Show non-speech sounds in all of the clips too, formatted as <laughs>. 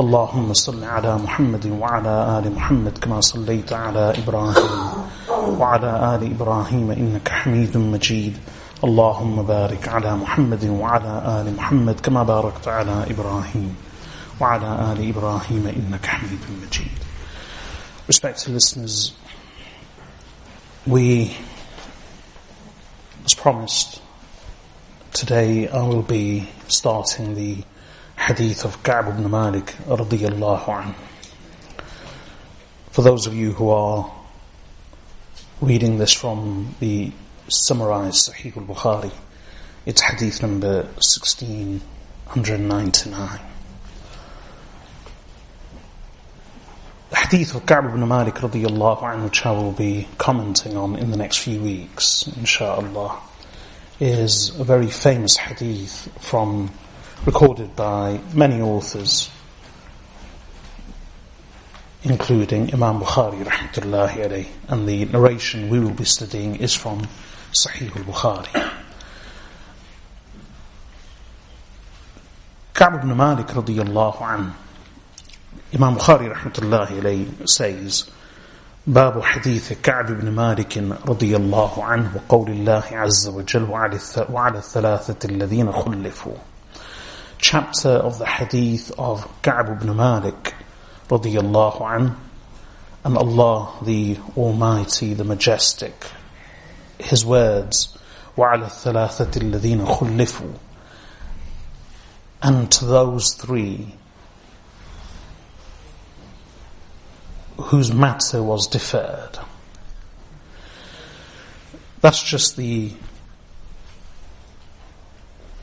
اللهم صل على محمد وعلى آل محمد كما صليت على إبراهيم وعلى آل إبراهيم إنك حميد مجيد. اللهم بارك على محمد وعلى آل محمد كما باركت على إبراهيم وعلى آل إبراهيم إنك حميد مجيد. Respected listeners, we, as promised, today I will be starting the hadith of Ka'b ibn Malik radiyallahu. For those of you who are reading this from the summarized Sahih al-Bukhari, it's hadith number 1699. The hadith of Ka'b ibn Malik radiyallahu which I will be commenting on in the next few weeks, inshallah, is a very famous hadith from recorded by many authors, including Imam Bukhari rahmatullahi alayh, and the narration we will be studying is from Sahih al-Bukhari. Ka'b ibn Malik radiyallahu anhu, Imam Bukhari rahmatullahi alayh says, باب حديث كعب بن مالك رضي الله عنه وقول الله عز وجل وعلى الثلاثة الذين خلفوا chapter of the hadith of Ka'b ibn Malik radiyallahu an and Allah the Almighty, the Majestic, His words وَعَلَى الثَّلَاثَةِ الَّذِينَ خُلِّفُوا and to those three whose matter was deferred. That's just the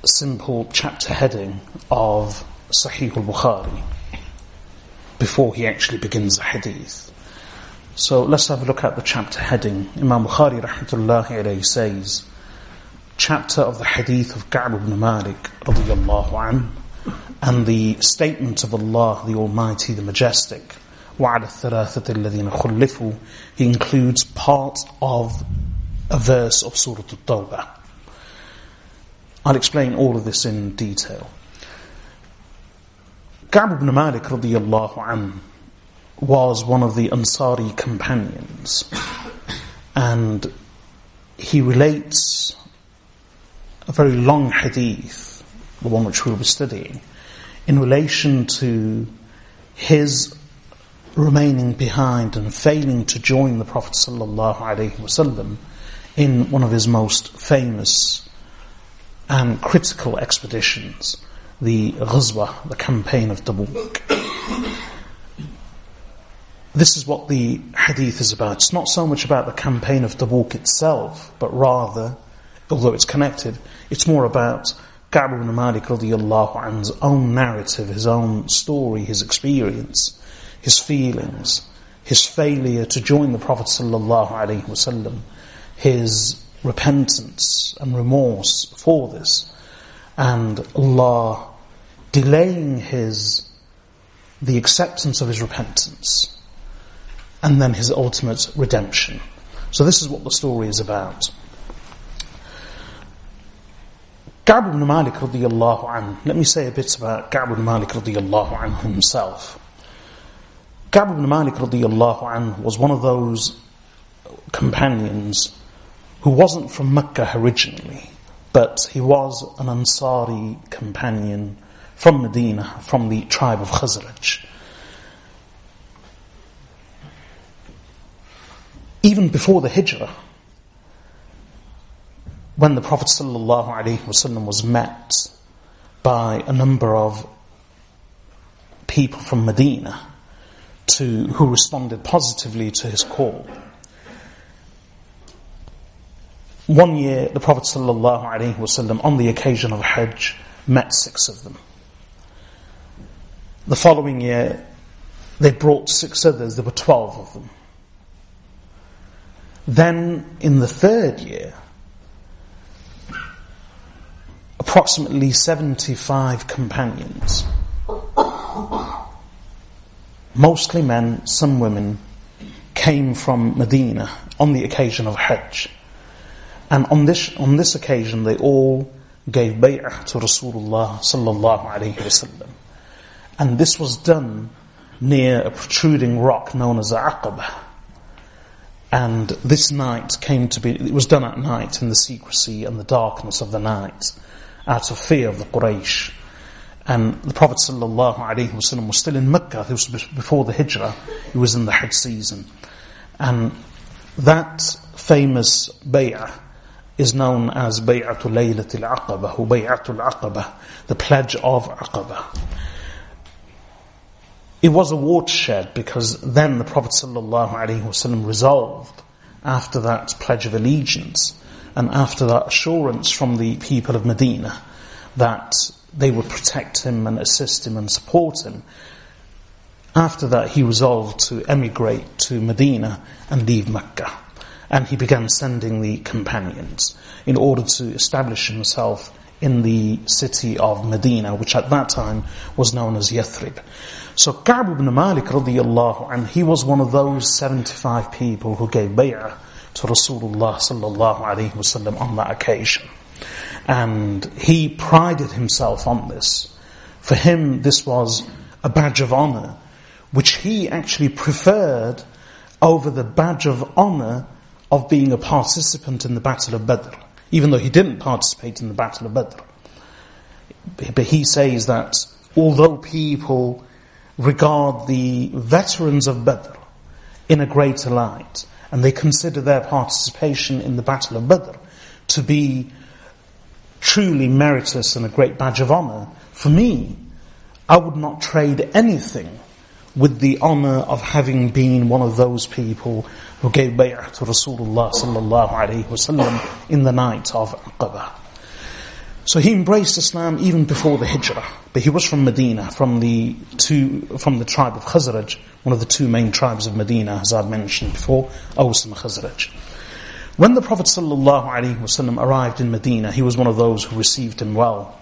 simple chapter heading of Sahih al-Bukhari before he actually begins the hadith. So let's have a look at the chapter heading. Imam Bukhari rahmatullahi alayhi says, chapter of the hadith of Ka'b ibn Malik radiyallahu an, and the statement of Allah the Almighty, the Majestic, وَعَلَى الثَّلَاثَةِ الَّذِينَ خُلِّفُوا He includes part of a verse of Surah Al-Tawbah. I'll explain all of this in detail. Ka'b ibn Malik radiyallahu an was one of the Ansari companions and he relates a very long hadith, the one which we'll be studying, in relation to his remaining behind and failing to join the Prophet sallallahu alaihi wasallam in one of his most famous and critical expeditions, the Ghazwa, the campaign of Tabuk. This is what the hadith is about. It's not so much about the campaign of Tabuk itself, but rather, although it's connected, it's more about Ka'b ibn Malik anhu's own narrative, his own story, his experience, his feelings, his failure to join the Prophet sallallahu alaihi wasallam, his repentance and remorse for this, and Allah delaying his the acceptance of his repentance, and then his ultimate redemption. So this is what the story is about. Ka'b ibn Malik radiallahu anhu, let me say a bit about Ka'b ibn Malik radiallahu anhu himself. Ka'b ibn Malik radiallahu anhu was one of those companions who wasn't from Mecca originally, but he was an Ansari companion from Medina, from the tribe of Khazraj. Even before the Hijrah, when the Prophet ﷺ was met by a number of people from Medina to, who responded positively to his call. One year, the Prophet ﷺ, on the occasion of Hajj, met six of them. The following year, they brought six others, there were twelve of them. Then, in the third year, approximately 75 companions, mostly men, some women, came from Medina on the occasion of Hajj. And on this, on this occasion, they all gave bay'ah to Rasulullah sallallahu alayhi wasallam. And this was done near a protruding rock known as Aqaba. And this night came to be, it was done at night in the secrecy and the darkness of the night out of fear of the Quraysh. And the Prophet sallallahu alaihi wasallam was still in Mecca, this was before the Hijrah, he was in the Hajj season. And that famous bay'ah is known as Bay'atul Laylatul Aqaba, or Bay'atul Aqaba, the pledge of Aqaba. It was a watershed because then the Prophet ﷺ resolved after that pledge of allegiance and after that assurance from the people of Medina that they would protect him and assist him and support him, after that he resolved to emigrate to Medina and leave Mecca. And he began sending the companions in order to establish himself in the city of Medina, which at that time was known as Yathrib. So Ka'b ibn Malik radiallahu and he was one of those 75 people who gave bay'ah to Rasulullah sallallahu alaihi wasallam on that occasion. And he prided himself on this. For him, this was a badge of honor, which he actually preferred over the badge of honor of being a participant in the Battle of Badr, even though he didn't participate in the Battle of Badr. But he says that although people regard the veterans of Badr in a greater light, and they consider their participation in the Battle of Badr to be truly meritorious and a great badge of honor, for me, I would not trade anything with the honor of having been one of those people who gave bay'ah to Rasulullah sallallahu alaihi wasallam in the night of Aqaba. So he embraced Islam even before the Hijrah, but he was from Medina, from the two, from the tribe of Khazraj, one of the two main tribes of Medina, as I've mentioned before, Aws and Khazraj. When the Prophet ﷺ arrived in Medina, he was one of those who received him well.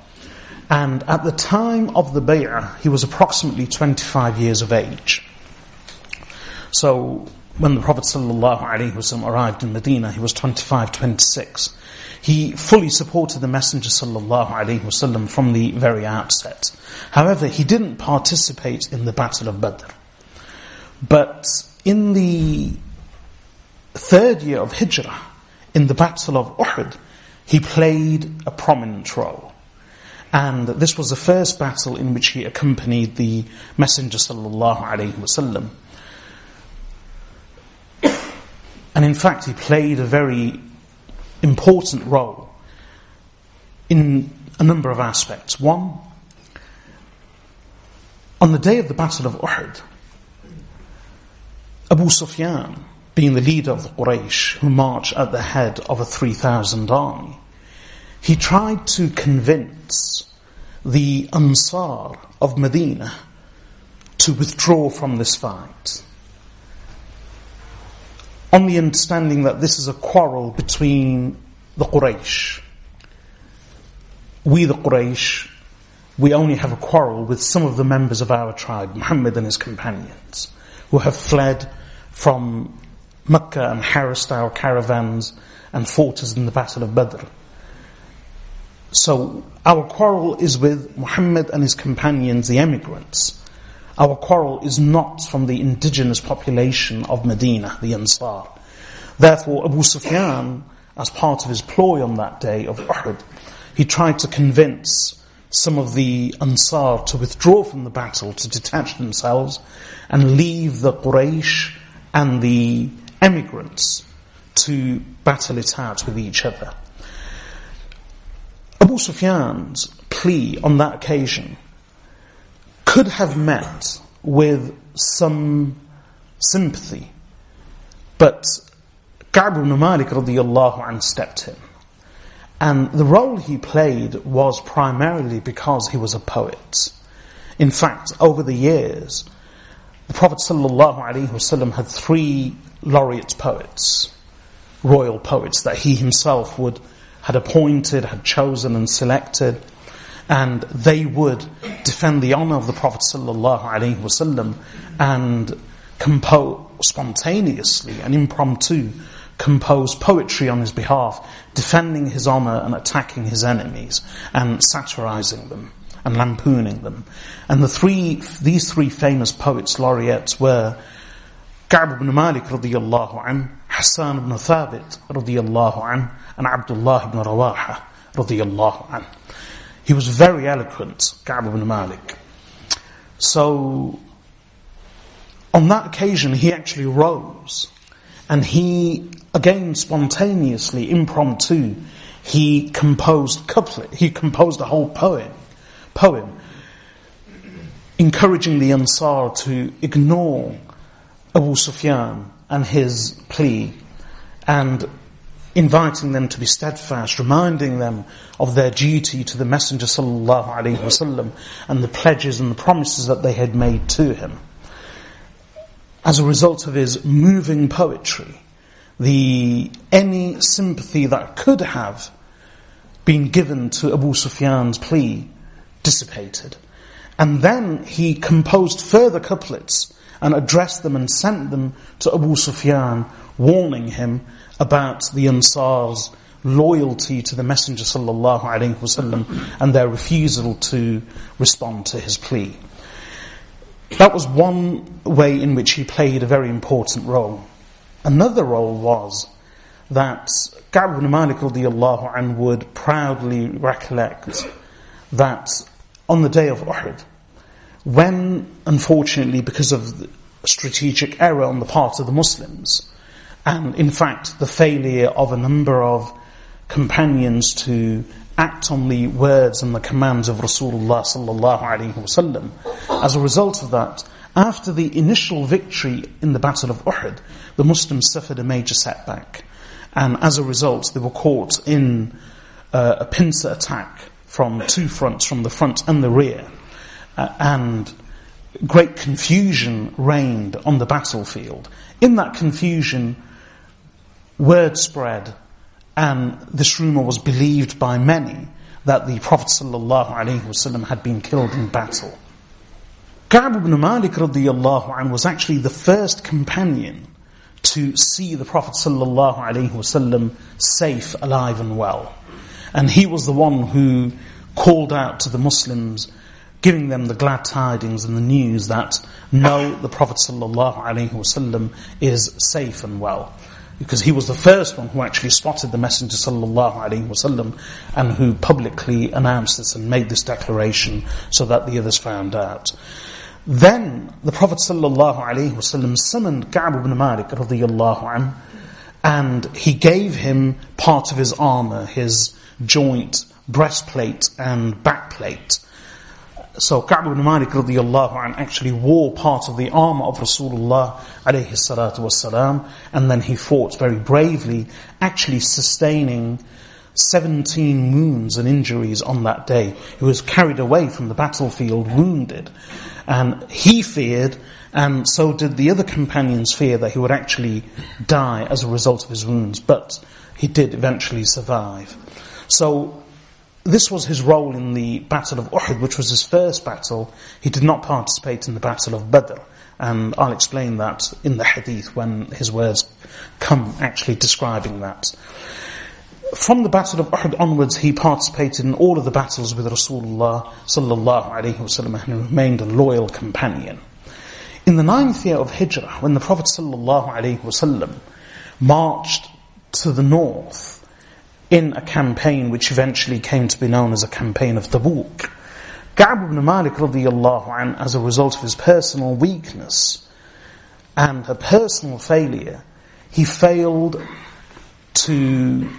And at the time of the bay'ah, he was approximately 25 years of age. So, when the Prophet ﷺ arrived in Medina, he was 25, 26. He fully supported the Messenger ﷺ from the very outset. However, he didn't participate in the Battle of Badr. But in the third year of Hijrah, in the Battle of Uhud, he played a prominent role. And this was the first battle in which he accompanied the Messenger wasallam. And in fact, he played a very important role in a number of aspects. One, on the day of the Battle of Uhud, Abu Sufyan, being the leader of the Quraysh, who marched at the head of a 3,000 army, he tried to convince the Ansar of Medina to withdraw from this fight. On the understanding that this is a quarrel between the Quraysh. We, the Quraysh, we only have a quarrel with some of the members of our tribe, Muhammad and his companions who have fled from Mecca and harassed our caravans and fought us in the Battle of Badr. So our quarrel is with Muhammad and his companions, the emigrants. Our quarrel is not from the indigenous population of Medina, the Ansar. Therefore, Abu Sufyan, as part of his ploy on that day of Uhud, he tried to convince some of the Ansar to withdraw from the battle, to detach themselves, and leave the Quraysh and the emigrants to battle it out with each other. Abu Sufyan's plea on that occasion could have met with some sympathy, but Ka'b ibn Malik radiallahu anh stepped in. And the role he played was primarily because he was a poet. In fact, over the years, the Prophet had three laureate poets, royal poets that he himself would had appointed, had chosen and selected, and they would defend the honor of the Prophet ﷺ and compose spontaneously and impromptu compose poetry on his behalf, defending his honor and attacking his enemies and satirizing them and lampooning them. And the three, these three famous poets laureates were Ka'b ibn Malik radiallahu an, Hassan ibn Thabit radiallahu an, and Abdullah ibn Rawaha radiallahu an. He was very eloquent, Ka'b ibn Malik. So, on that occasion, he actually rose and he, again spontaneously, impromptu, he composed couplet, he composed a whole poem, poem, encouraging the Ansar to ignore Abu Sufyan and his plea and inviting them to be steadfast, reminding them of their duty to the Messenger sallallahu alaihi wasallam and the pledges and the promises that they had made to him. As a result of his moving poetry, the any sympathy that could have been given to Abu Sufyan's plea dissipated. And then he composed further couplets and addressed them and sent them to Abu Sufyan, warning him about the Ansar's loyalty to the Messenger sallallahu alaihi wasallam and their refusal to respond to his plea. That was one way in which he played a very important role. Another role was that Ka'b ibn Malik radiallahu anh would proudly recollect that on the day of Uhud, when unfortunately because of strategic error on the part of the Muslims, and in fact the failure of a number of companions to act on the words and the commands of Rasulullah sallallahu alaihi wasallam. As a result of that, after the initial victory in the Battle of Uhud, the Muslims suffered a major setback, and as a result, they were caught in uh, a pincer attack from two fronts, from the front and the rear, uh, and great confusion reigned on the battlefield. In that confusion, word spread, and this rumor was believed by many that the Prophet ﷺ had been killed in battle. Ka'b ibn Malik radiallahu was actually the first companion to see the Prophet ﷺ safe, alive and well. And he was the one who called out to the Muslims, giving them the glad tidings and the news that no, the Prophet ﷺ is safe and well because he was the first one who actually spotted the Messenger sallallahu alaihi wasallam and who publicly announced this and made this declaration so that the others found out. Then the Prophet sallallahu alaihi wasallam summoned Ka'b ibn Malik radiyallahu anhu and he gave him part of his armor, his joint, breastplate and backplate so Ka'b ibn Malik radiallahu anh actually wore part of the armor of Rasulullah alayhi salatu wasalam, and then he fought very bravely, actually sustaining 17 wounds and injuries on that day. He was carried away from the battlefield wounded. And he feared, and so did the other companions fear that he would actually die as a result of his wounds, but he did eventually survive. So this was his role in the Battle of Uhud, which was his first battle. He did not participate in the Battle of Badr. And I'll explain that in the hadith when his words come actually describing that. From the Battle of Uhud onwards, he participated in all of the battles with Rasulullah sallallahu alaihi wasallam and remained a loyal companion. In the ninth year of Hijrah, when the Prophet sallallahu alaihi wasallam marched to the north, in a campaign which eventually came to be known as a campaign of Tabuk. Ka'b ibn Malik radiallahu an, as a result of his personal weakness and a personal failure, he failed to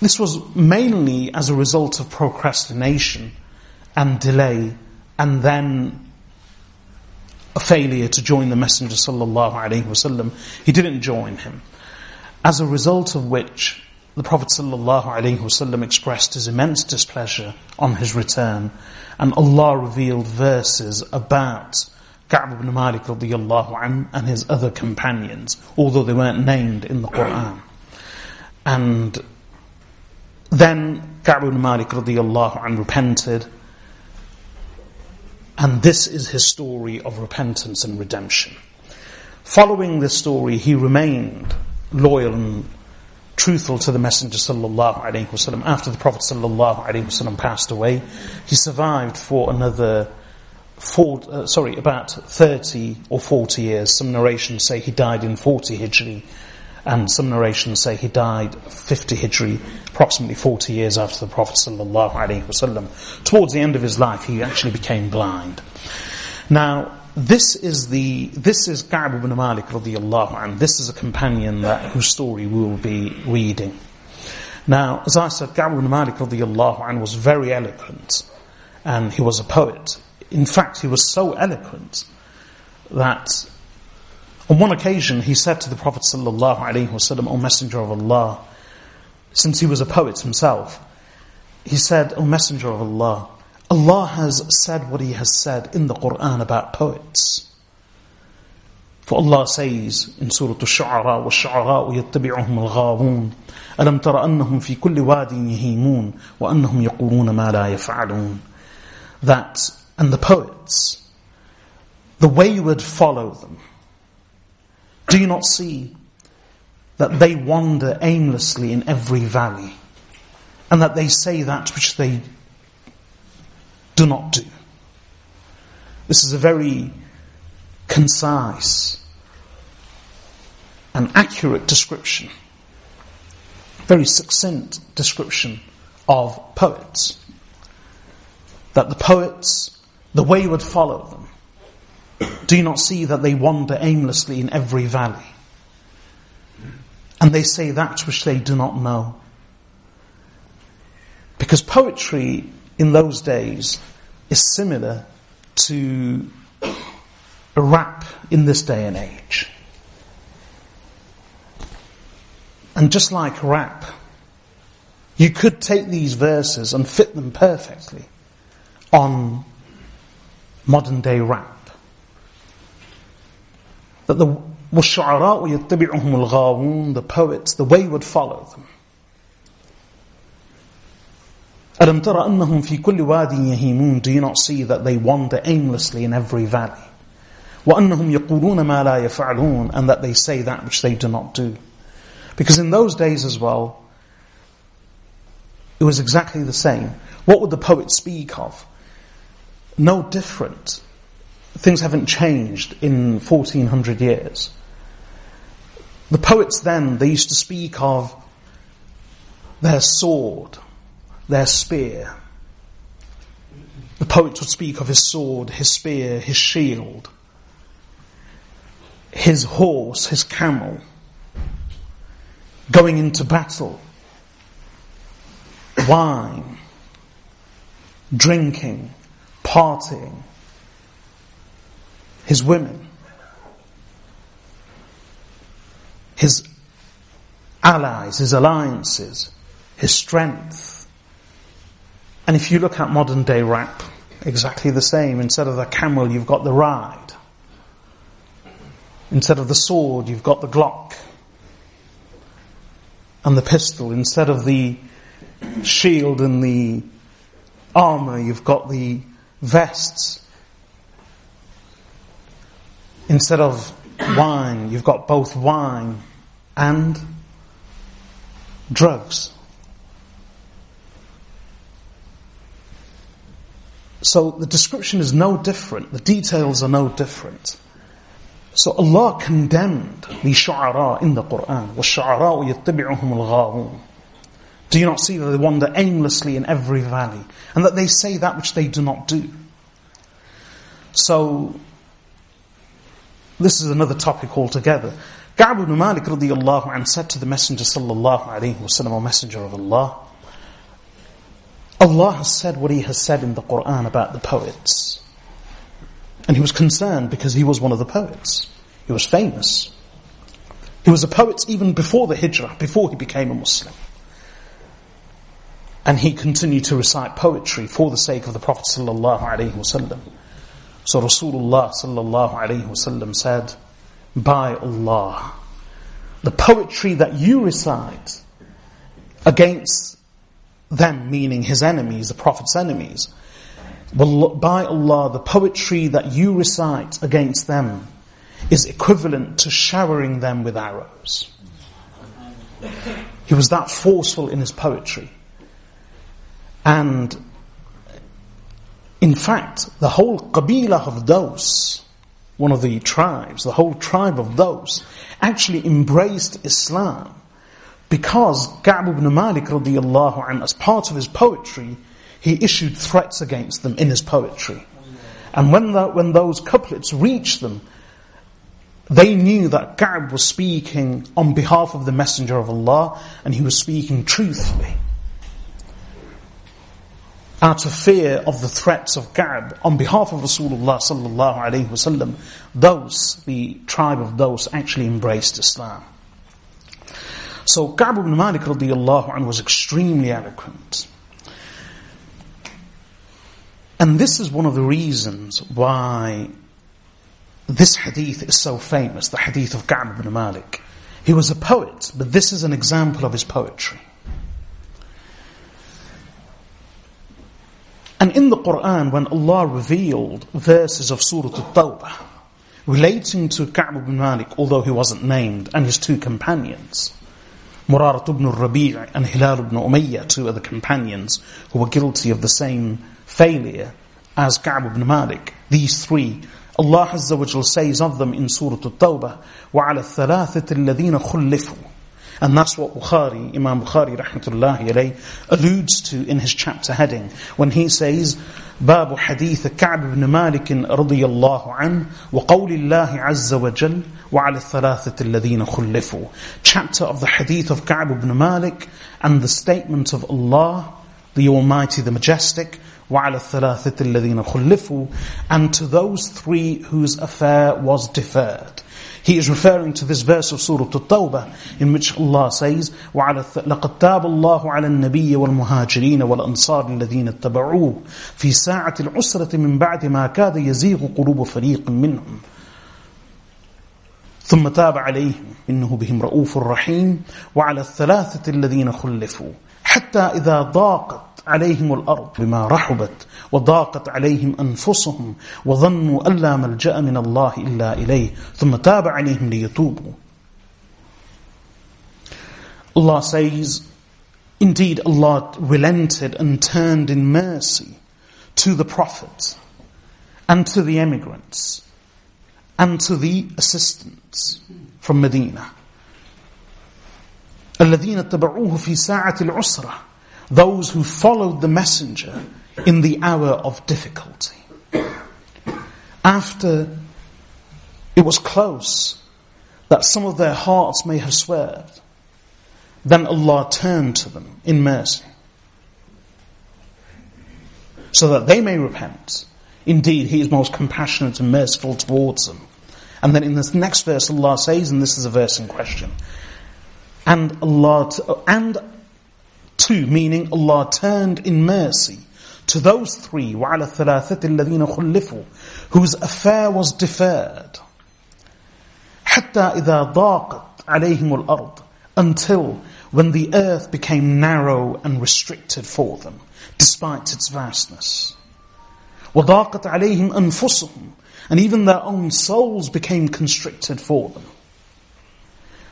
this was mainly as a result of procrastination and delay and then a failure to join the Messenger sallallahu alaihi wasallam. He didn't join him. As a result of which the Prophet ﷺ expressed his immense displeasure on his return, and Allah revealed verses about Ka'b ibn Malik radiallahu anh and his other companions, although they weren't named in the Quran. And then Ka'b ibn Malik radiallahu anh repented, and this is his story of repentance and redemption. Following this story, he remained loyal and truthful to the Messenger sallallahu alaihi wasallam. After the Prophet sallallahu alaihi wasallam passed away, he survived for another four, uh, sorry, about 30 or 40 years. Some narrations say he died in 40 Hijri, and some narrations say he died 50 Hijri, approximately 40 years after the Prophet sallallahu alaihi wasallam. Towards the end of his life, he actually became blind. Now, this is the this is Ka'b ibn Malik radiallahu anhu. This is a companion that whose story we will be reading. Now, as I said, Ka'b ibn Malik radiallahu anhu was very eloquent, and he was a poet. In fact, he was so eloquent that on one occasion he said to the Prophet sallallahu alaihi wasallam, "O Messenger of Allah," since he was a poet himself, he said, "O Messenger of Allah." Allah has said what He has said in the Quran about poets. For Allah says in Surah Al-Shu'ara, وَالشُّعَرَاءُ يَتَّبِعُهُمُ الْغَاوُونَ أَلَمْ تَرَ أَنَّهُمْ فِي كُلِّ وَادٍ يَهِيمُونَ وَأَنَّهُمْ يَقُولُونَ مَا لَا يَفْعَلُونَ That, and the poets, the wayward follow them. Do you not see that they wander aimlessly in every valley, and that they say that which they do not do. This is a very concise and accurate description, very succinct description of poets. That the poets, the wayward follow them. Do you not see that they wander aimlessly in every valley? And they say that which they do not know. Because poetry in those days is similar to a rap in this day and age. And just like rap, you could take these verses and fit them perfectly on modern day rap. That the وَالشُّعَرَاءُ يَتَّبِعُهُمُ الْغَاوُونَ The poets, the way would follow them. أَلَمْ تَرَ أَنَّهُمْ فِي كُلِّ وَادٍ يَهِيمُونَ Do you not see that they wander aimlessly in every valley? وَأَنَّهُمْ يَقُولُونَ مَا لَا يَفْعَلُونَ And that they say that which they do not do. Because in those days as well, it was exactly the same. What would the poet speak of? No different. Things haven't changed in 1400 years. The poets then, they used to speak of their sword, their spear. The poet would speak of his sword, his spear, his shield, his horse, his camel, going into battle, wine, drinking, partying, his women, his allies, his alliances, his strength, and if you look at modern day rap, exactly the same. Instead of the camel, you've got the ride. Instead of the sword, you've got the Glock and the pistol. Instead of the shield and the armor, you've got the vests. Instead of wine, you've got both wine and drugs. So the description is no different, the details are no different. So Allah condemned the shu'ara in the Quran. وَالشُّعَرَاءُ يَتَّبِعُهُمُ الْغَاوُونَ Do you not see that they wander aimlessly in every valley and that they say that which they do not do? So, this is another topic altogether. Ka'b ibn Malik radiallahu anhu said to the Messenger sallallahu alayhi wasallam, O Messenger of Allah, Allah has said what He has said in the Quran about the poets. And he was concerned because he was one of the poets. He was famous. He was a poet even before the hijrah, before he became a Muslim. And he continued to recite poetry for the sake of the Prophet sallallahu alaihi wasallam. So Rasulullah sallallahu alaihi wasallam said, "By Allah, the poetry that you recite against them, meaning his enemies, the Prophet's enemies, by Allah, the poetry that you recite against them is equivalent to showering them with arrows. He was that forceful in his poetry. And in fact, the whole Qabilah of Daws, one of the tribes, the whole tribe of Daws, actually embraced Islam because Ka'b ibn Malik radiallahu as part of his poetry, he issued threats against them in his poetry. And when, the, when those couplets reached them, they knew that Ka'b was speaking on behalf of the Messenger of Allah and he was speaking truthfully. Out of fear of the threats of Ka'b on behalf of Rasulullah sallallahu wasallam, Daws, the tribe of those actually embraced Islam. So Ka'b ibn Malik radiallahu anhu was extremely eloquent. And this is one of the reasons why this hadith is so famous, the hadith of Ka'b ibn Malik. He was a poet, but this is an example of his poetry. And in the Quran, when Allah revealed verses of Surah Al-Tawbah relating to Ka'b ibn Malik, although he wasn't named, and his two companions, Murarat ibn Rabi' and Hilal ibn Umayyah, two other companions who were guilty of the same failure as Ka'b ibn Malik, these three Allah Azza wa Jal says of them in Surah At-Tawbah, وَعَلَى الثَّلَاثَةِ الَّذِينَ خُلِّفُوا And that's what Bukhari, Imam Bukhari rahmatullahi alayh, alludes to in his chapter heading, when he says, باب حديث كعب بن مالك رضي الله عنه وقول الله عز وجل وعلى الثلاثة الذين خلفوا Chapter of the hadith of Ka'b ibn Malik and the statement of Allah, the Almighty, the Majestic, وعلى الثلاثة الذين خلفوا and to those three whose affair was deferred. He is referring to this verse of Surah At-Tawbah in which Allah says لقد تاب الله على النبي والمهاجرين والأنصار الذين اتبعوه في ساعة العسرة من بعد ما كاد يزيغ قلوب فريق منهم ثم تاب عليهم إنه بهم رؤوف رحيم وعلى الثلاثة الذين خلفوا حتى إذا ضاقت عليهم الأرض بما رحبت وضاقت عليهم أنفسهم وظنوا أن لا ملجأ من الله إلا إليه ثم تاب عليهم ليتوبوا Allah says, Indeed Allah relented and turned in mercy to the Prophet and to the emigrants and to the assistants from Medina. الذين اتبعوه في ساعة العسرة those who followed the messenger in the hour of difficulty. After it was close that some of their hearts may have swerved, then Allah turned to them in mercy so that they may repent. Indeed, He is most compassionate and merciful towards them. And then in this next verse, Allah says, and this is a verse in question, and Allah, t- and two, meaning Allah turned in mercy to those three, وَعَلَى الثَّلَاثَةِ الَّذِينَ خُلِّفُوا whose affair was deferred. حَتَّى إِذَا ضَاقَتْ عَلَيْهِمُ الْأَرْضِ Until when the earth became narrow and restricted for them, despite its vastness. وَضَاقَتْ عَلَيْهِمْ أَنفُسُهُمْ And even their own souls became constricted for them.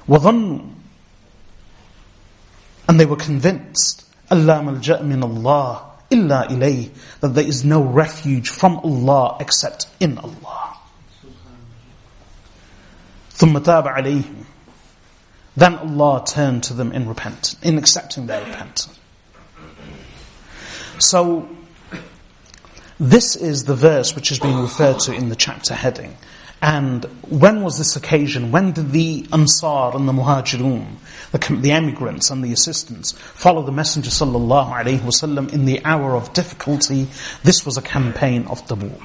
وَظَنُّوا and they were convinced, Allah malja' min Allah illa ilayh, that there is no refuge from Allah except in Allah. ثم تاب عليهم Then Allah turned to them in repentance, in accepting their repentance. So, this is the verse which is being referred to in the chapter heading And when was this occasion? When did the Ansar and the Muhajirun, the, the emigrants and the assistants, follow the Messenger sallallahu alaihi wasallam in the hour of difficulty? This was a campaign of Tabuk.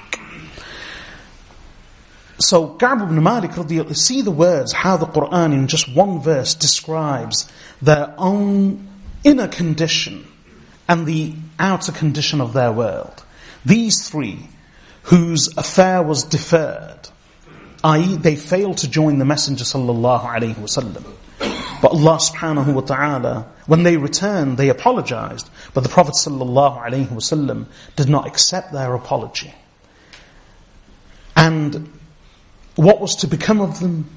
So Ka'b ibn Malik, see the words, how the Quran in just one verse describes their own inner condition and the outer condition of their world. These three, whose affair was deferred, i.e. they failed to join the Messenger sallallahu alaihi wasallam. But Allah subhanahu wa ta'ala, when they returned, they apologized. But the Prophet sallallahu alaihi wasallam did not accept their apology. And what was to become of them?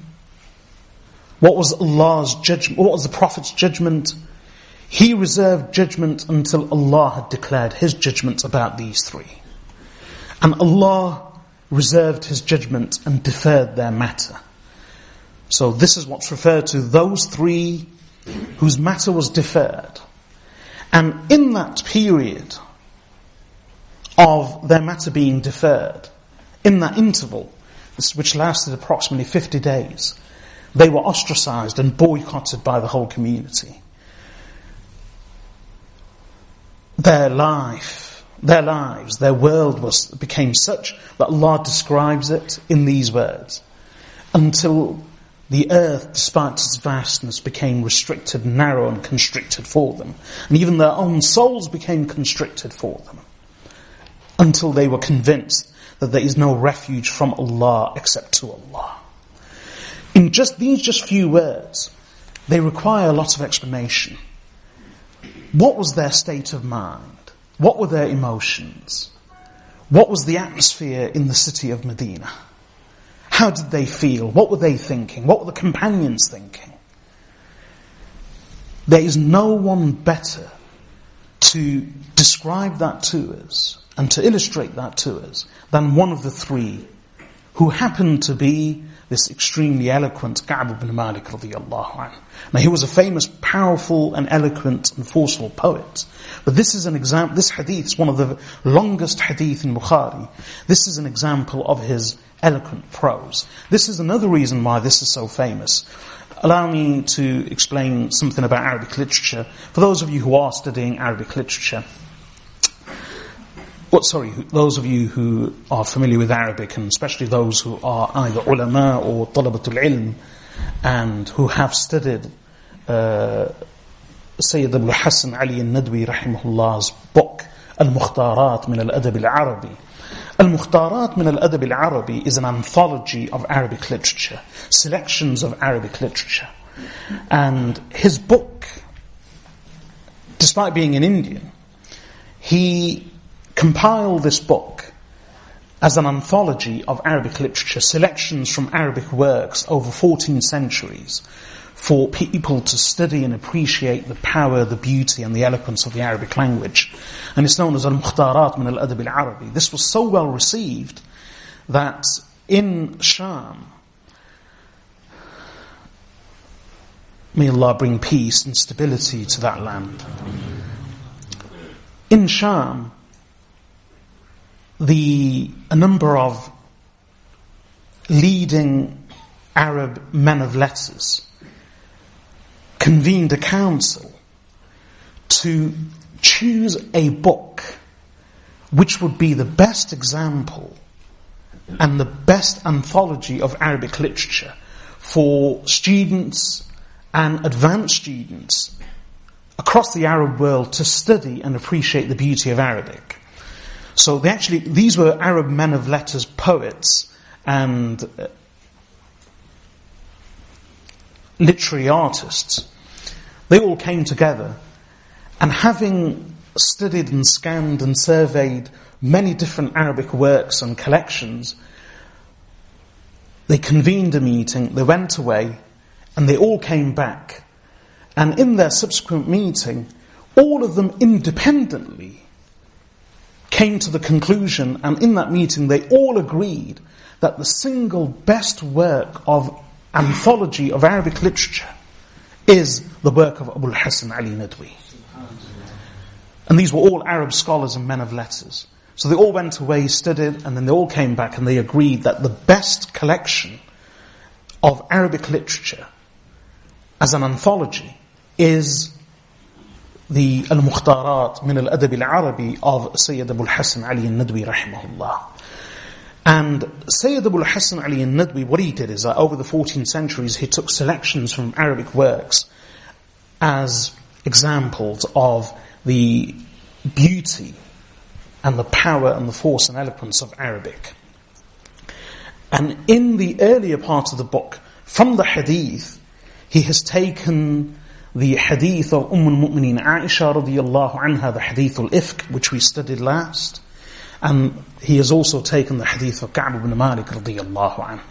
What was Allah's judgment? What was the Prophet's judgment? He reserved judgment until Allah had declared His judgment about these three. And Allah reserved His judgment and deferred their matter. So this is what's referred to those three whose matter was deferred. And in that period of their matter being deferred, in that interval, which lasted approximately 50 days, they were ostracized and boycotted by the whole community. Their life, their lives, their world was, became such that Allah describes it in these words. Until the earth, despite its vastness, became restricted, narrow and constricted for them. And even their own souls became constricted for them. Until they were convinced that there is no refuge from Allah except to Allah. In just these just few words, they require a lot of explanation. What was their state of mind? What were their emotions? What was the atmosphere in the city of Medina? How did they feel? What were they thinking? What were the companions thinking? There is no one better to describe that to us and to illustrate that to us than one of the three who happened to be this extremely eloquent Ka'b ibn Malik radiallahu anhu. Now he was a famous, powerful and eloquent and forceful poet. But this is an example, this hadith is one of the longest hadith in Bukhari. This is an example of his eloquent prose. This is another reason why this is so famous. Allow me to explain something about Arabic literature. For those of you who are studying Arabic literature, what, sorry, those of you who are familiar with Arabic, and especially those who are either ulama or talabatul ilm, and who have studied uh, Sayyid Abu Hassan Ali al-Nadwi rahimahullah's book, Al-Mukhtarat min al-Adab al-Arabi. Al-Mukhtarat min al-Adab al-Arabi is an anthology of Arabic literature, selections of Arabic literature. And his book, despite being an Indian, he compile this book as an anthology of Arabic literature, selections from Arabic works over 14 centuries for people to study and appreciate the power, the beauty and the eloquence of the Arabic language. And it's known as Al-Mukhtarat min al-Adab al-Arabi. This was so well received that in Sham, may Allah bring peace and stability to that land. In Sham, the a number of leading Arab men of letters convened a council to choose a book which would be the best example and the best anthology of Arabic literature for students and advanced students across the Arab world to study and appreciate the beauty of Arabic. So they actually, these were Arab men of letters, poets, and uh, literary artists. They all came together, and having studied and scanned and surveyed many different Arabic works and collections, they convened a meeting, they went away, and they all came back. And in their subsequent meeting, all of them independently came to the conclusion, and in that meeting they all agreed that the single best work of anthology of Arabic literature is the work of Abu Hassan Ali Nadwi. And these were all Arab scholars and men of letters. So they all went away, studied, and then they all came back and they agreed that the best collection of Arabic literature as an anthology is the Al-Mukhtarat min al-Adab al-Arabi of Sayyid Abu al-Hasan Ali al-Nadwi rahimahullah. And Sayyid Abu al-Hasan Ali al-Nadwi, what he did is that over the 14th centuries he took selections from Arabic works as examples of the beauty and the power and the force and eloquence of Arabic. And in the earlier part of the book, from the hadith, he has taken the hadith of Umm al-Mu'mineen Aisha radiyallahu anha, the hadith al-Ifk, which we studied last. And he has also taken the hadith of Ka'b ibn Malik radiyallahu anhu.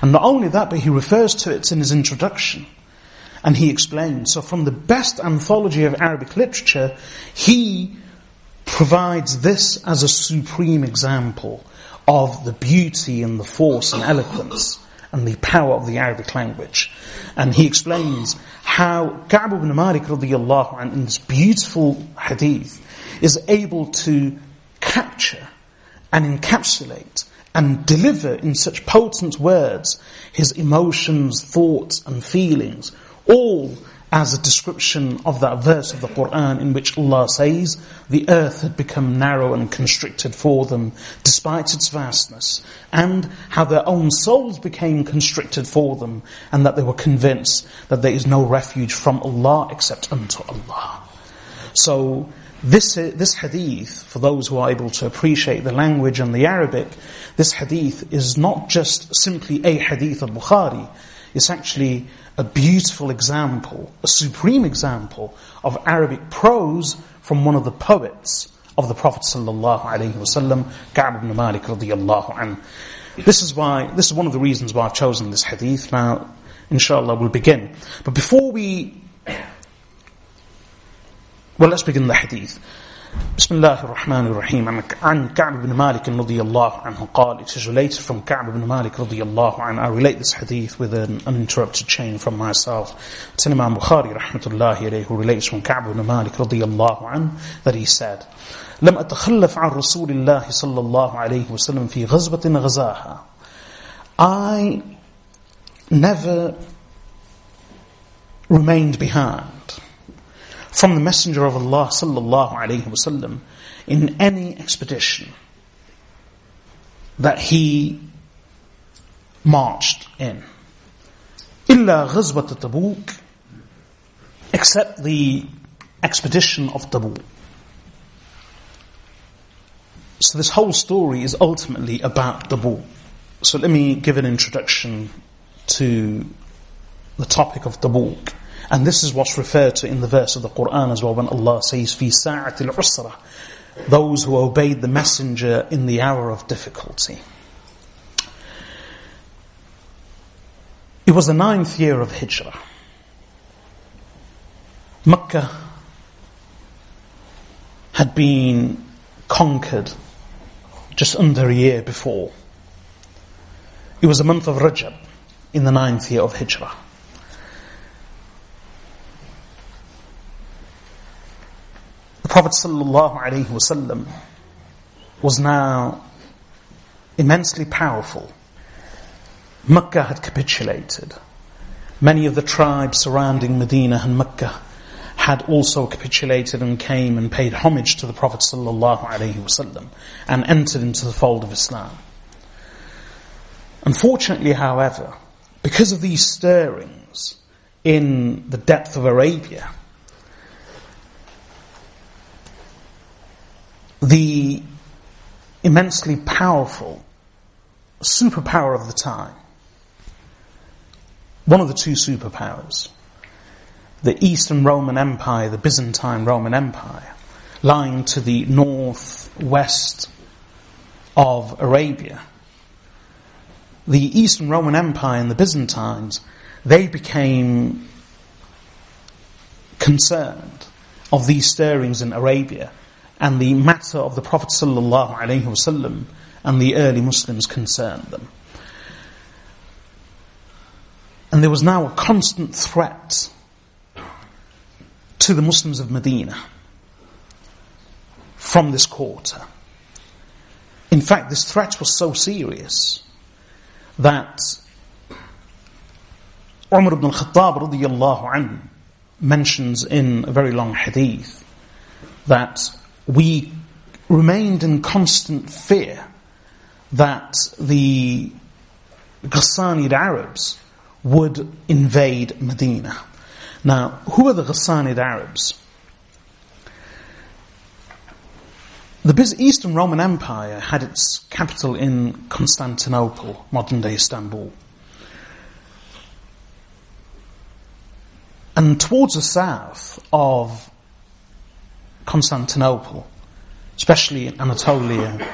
And not only that, but he refers to it in his introduction. And he explains, so from the best anthology of Arabic literature, he provides this as a supreme example of the beauty and the force and eloquence and the power of the Arabic language. And he explains how Ka'b ibn Malik radiallahu anhu in this beautiful hadith is able to capture and encapsulate and deliver in such potent words his emotions, thoughts and feelings, all as a description of that verse of the Quran in which Allah says, the earth had become narrow and constricted for them despite its vastness, and how their own souls became constricted for them, and that they were convinced that there is no refuge from Allah except unto Allah. So, this, this hadith, for those who are able to appreciate the language and the Arabic, this hadith is not just simply a hadith of Bukhari, it's actually a beautiful example, a supreme example of Arabic prose from one of the poets of the Prophet sallallahu alaihi wasallam, Ka'b ibn Malik radiyallahu anhu. This is why, this is one of the reasons why I've chosen this hadith. Now, inshallah, we'll begin. But before we, well, let's begin the hadith. بسم الله الرحمن الرحيم. عن كعب بن مالك رضي الله عنه قال It is related from كعب بن مالك رضي الله عنه. I relate this hadith with an uninterrupted chain from myself. Imam Bukhari رحمة الله عليه who relates from كعب بن مالك رضي الله عنه that he said لم أتخلف عن رسول الله صلى الله عليه وسلم في غزوة غزاها. I never remained behind. From the Messenger of Allah sallallahu alaihi wasallam in any expedition that he marched in. Illa ghazwat Tabuk, except the expedition of Tabuk. So this whole story is ultimately about Tabuk. So let me give an introduction to the topic of Tabuk. And this is what's referred to in the verse of the Quran as well when Allah says, في ساعة العسرة Those who obeyed the messenger in the hour of difficulty. It was the ninth year of Hijrah. Mecca had been conquered just under a year before. It was the month of Rajab in the ninth year of Hijrah. The Prophet ﷺ was now immensely powerful. Mecca had capitulated. Many of the tribes surrounding Medina and Mecca had also capitulated and came and paid homage to the Prophet ﷺ and entered into the fold of Islam. Unfortunately, however, because of these stirrings in the depth of Arabia, the immensely powerful superpower of the time, one of the two superpowers, the Eastern Roman Empire, the Byzantine Roman Empire, lying to the northwest of Arabia. The Eastern Roman Empire and the Byzantines, they became concerned of these stirrings in Arabia and the matter of the Prophet and the early Muslims concerned them. And there was now a constant threat to the Muslims of Medina from this quarter. in fact, this threat was so serious that Umar ibn al-Khattab mentions in a very long hadith that we remained in constant fear that the Ghassanid Arabs would invade Medina. Now, who are the Ghassanid Arabs? The Eastern Roman Empire had its capital in Constantinople, modern day Istanbul. And towards the south of Constantinople, especially in Anatolia,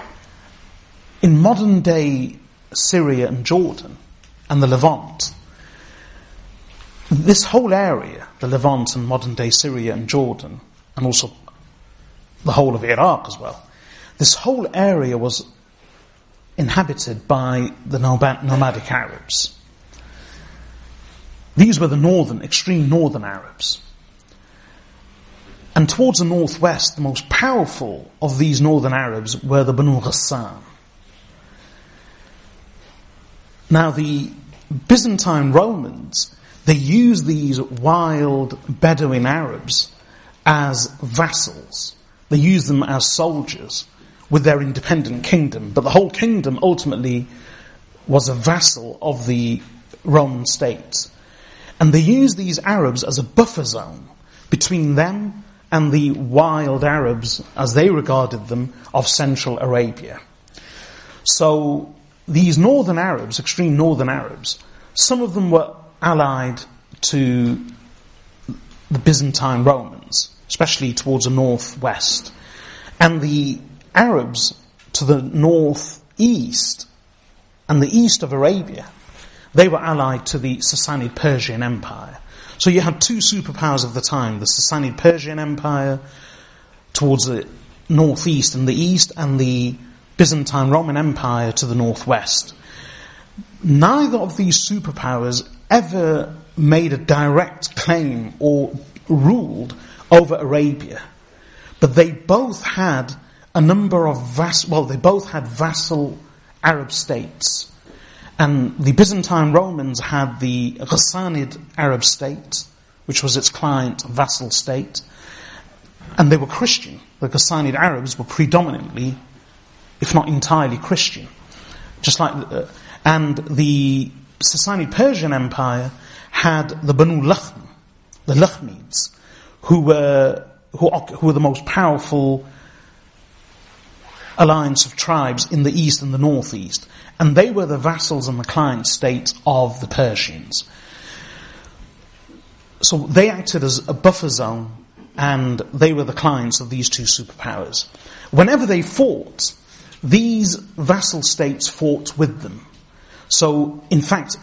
in modern day Syria and Jordan and the Levant, this whole area, the Levant and modern day Syria and Jordan, and also the whole of Iraq as well, this whole area was inhabited by the nomadic Arabs. These were the northern, extreme northern Arabs. And towards the northwest, the most powerful of these northern Arabs were the Banu Ghassan. Now the Byzantine Romans, they used these wild Bedouin Arabs as vassals. They used them as soldiers with their independent kingdom. But the whole kingdom ultimately was a vassal of the Roman state. And they used these Arabs as a buffer zone between them and the wild Arabs, as they regarded them, of Central Arabia. So these northern Arabs, extreme northern Arabs, some of them were allied to the Byzantine Romans, especially towards the northwest. And the Arabs to the northeast and the east of Arabia, they were allied to the Sassanid Persian Empire. So you had two superpowers of the time, the Sassanid Persian Empire towards the northeast and the east, and the Byzantine Roman Empire to the northwest. Neither of these superpowers ever made a direct claim or ruled over Arabia, but they both had a number of vassal, well, they both had vassal Arab states. And the Byzantine Romans had the Ghassanid Arab state, which was its client vassal state, and they were Christian. The Ghassanid Arabs were predominantly, if not entirely, Christian. Just like, uh, and the Sassanid Persian Empire had the Banu Lakhm, the Lakhmids, who were who, who were the most powerful alliance of tribes in the east and the northeast and they were the vassals and the client states of the Persians. So they acted as a buffer zone and they were the clients of these two superpowers. Whenever they fought, these vassal states fought with them. So, in fact,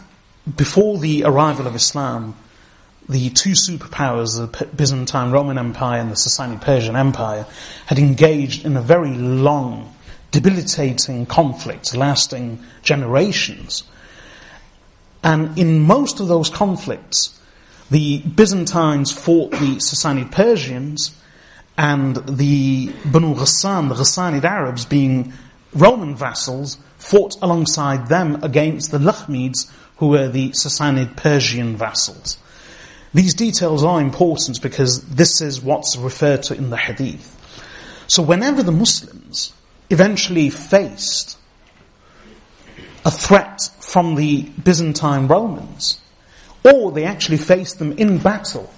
before the arrival of Islam, the two superpowers, the Byzantine Roman Empire and the Sassanid Persian Empire, had engaged in a very long debilitating conflict lasting generations. And in most of those conflicts, the Byzantines fought the Sassanid Persians and the Banu Ghassan, the Ghassanid Arabs being Roman vassals, fought alongside them against the Lakhmids who were the Sassanid Persian vassals. These details are important because this is what's referred to in the Hadith. So whenever the Muslims eventually faced a threat from the Byzantine Romans, or they actually faced them in battle.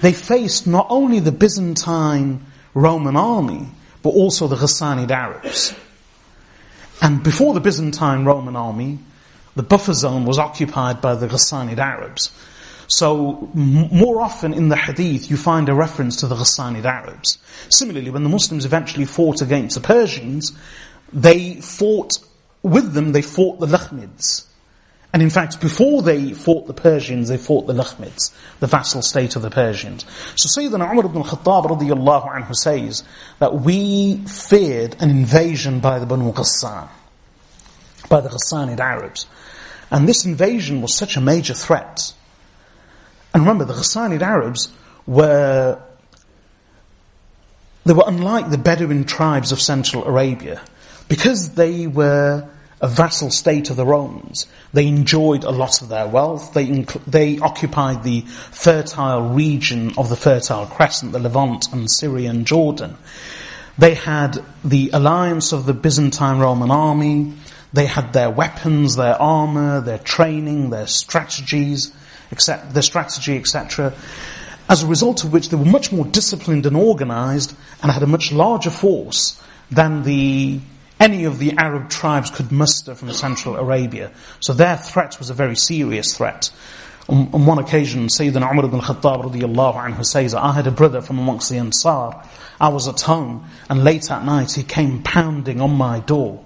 They faced not only the Byzantine Roman army, but also the Ghassanid Arabs. And before the Byzantine Roman army, the buffer zone was occupied by the Ghassanid Arabs. So more often in the hadith you find a reference to the Ghassanid Arabs. Similarly, when the Muslims eventually fought against the Persians, they fought with them, they fought the Lakhmids. And in fact, before they fought the Persians, they fought the Lakhmids, the vassal state of the Persians. So Sayyidina Umar ibn Khattab radiallahu anhu says that we feared an invasion by the Banu Ghassan, by the Ghassanid Arabs. And this invasion was such a major threat and remember, the Ghassanid Arabs were, they were unlike the Bedouin tribes of Central Arabia. because they were a vassal state of the Romans, they enjoyed a lot of their wealth. They, inc- they occupied the fertile region of the Fertile Crescent, the Levant and Syria and Jordan. They had the alliance of the Byzantine Roman army. They had their weapons, their armor, their training, their strategies, except their strategy, etc. As a result of which they were much more disciplined and organized and had a much larger force than the any of the Arab tribes could muster from Central Arabia. So their threat was a very serious threat. On, on one occasion, Sayyidina Umar ibn Khattab radiallahu anhu says, I had a brother from amongst the Ansar. I was at home, and late at night he came pounding on my door.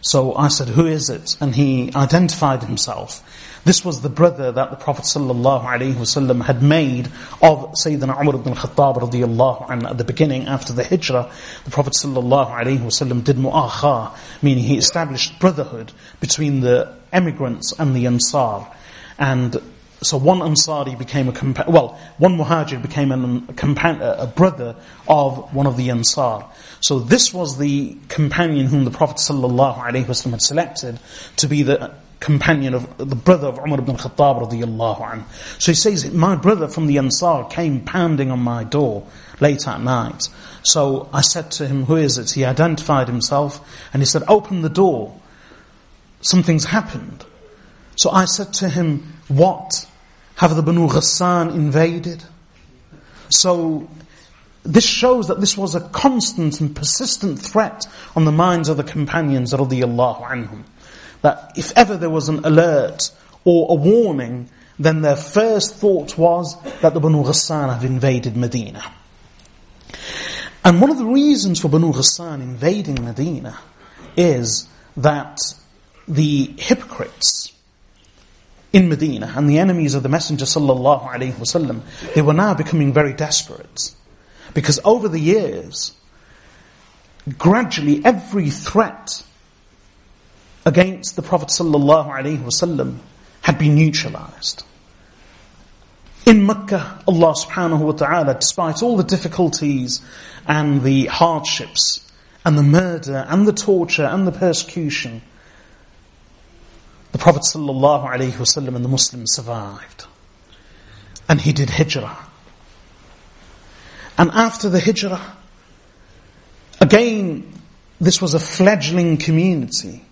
So I said, who is it? And he identified himself. This was the brother that the Prophet ﷺ had made of Sayyidina Umar ibn Khattab radiallahu anhu at the beginning after the hijrah. The Prophet ﷺ did mu'akha, meaning he established brotherhood between the emigrants and the Ansar. And so one Ansari became a compa- well, one Muhajir became an, a, compa- a brother of one of the Ansar. So this was the companion whom the Prophet ﷺ had selected to be the companion of the brother of Umar ibn Khattab radiallahu anhu. So he says, my brother from the Ansar came pounding on my door late at night. So I said to him, who is it? He identified himself and he said, open the door. Something's happened. So I said to him, what? Have the Banu Ghassan invaded? So this shows that this was a constant and persistent threat on the minds of the companions radiallahu anhum that if ever there was an alert or a warning, then their first thought was that the Banu Ghassan have invaded Medina. And one of the reasons for Banu Ghassan invading Medina is that the hypocrites in Medina and the enemies of the Messenger sallallahu alaihi wasallam, they were now becoming very desperate. Because over the years, gradually every threat against the Prophet ﷺ had been neutralized. In Mecca, Allah subhanahu wa ta'ala, despite all the difficulties and the hardships and the murder and the torture and the persecution, the Prophet ﷺ and the Muslims survived. And he did hijrah. And after the hijrah, again, this was a fledgling community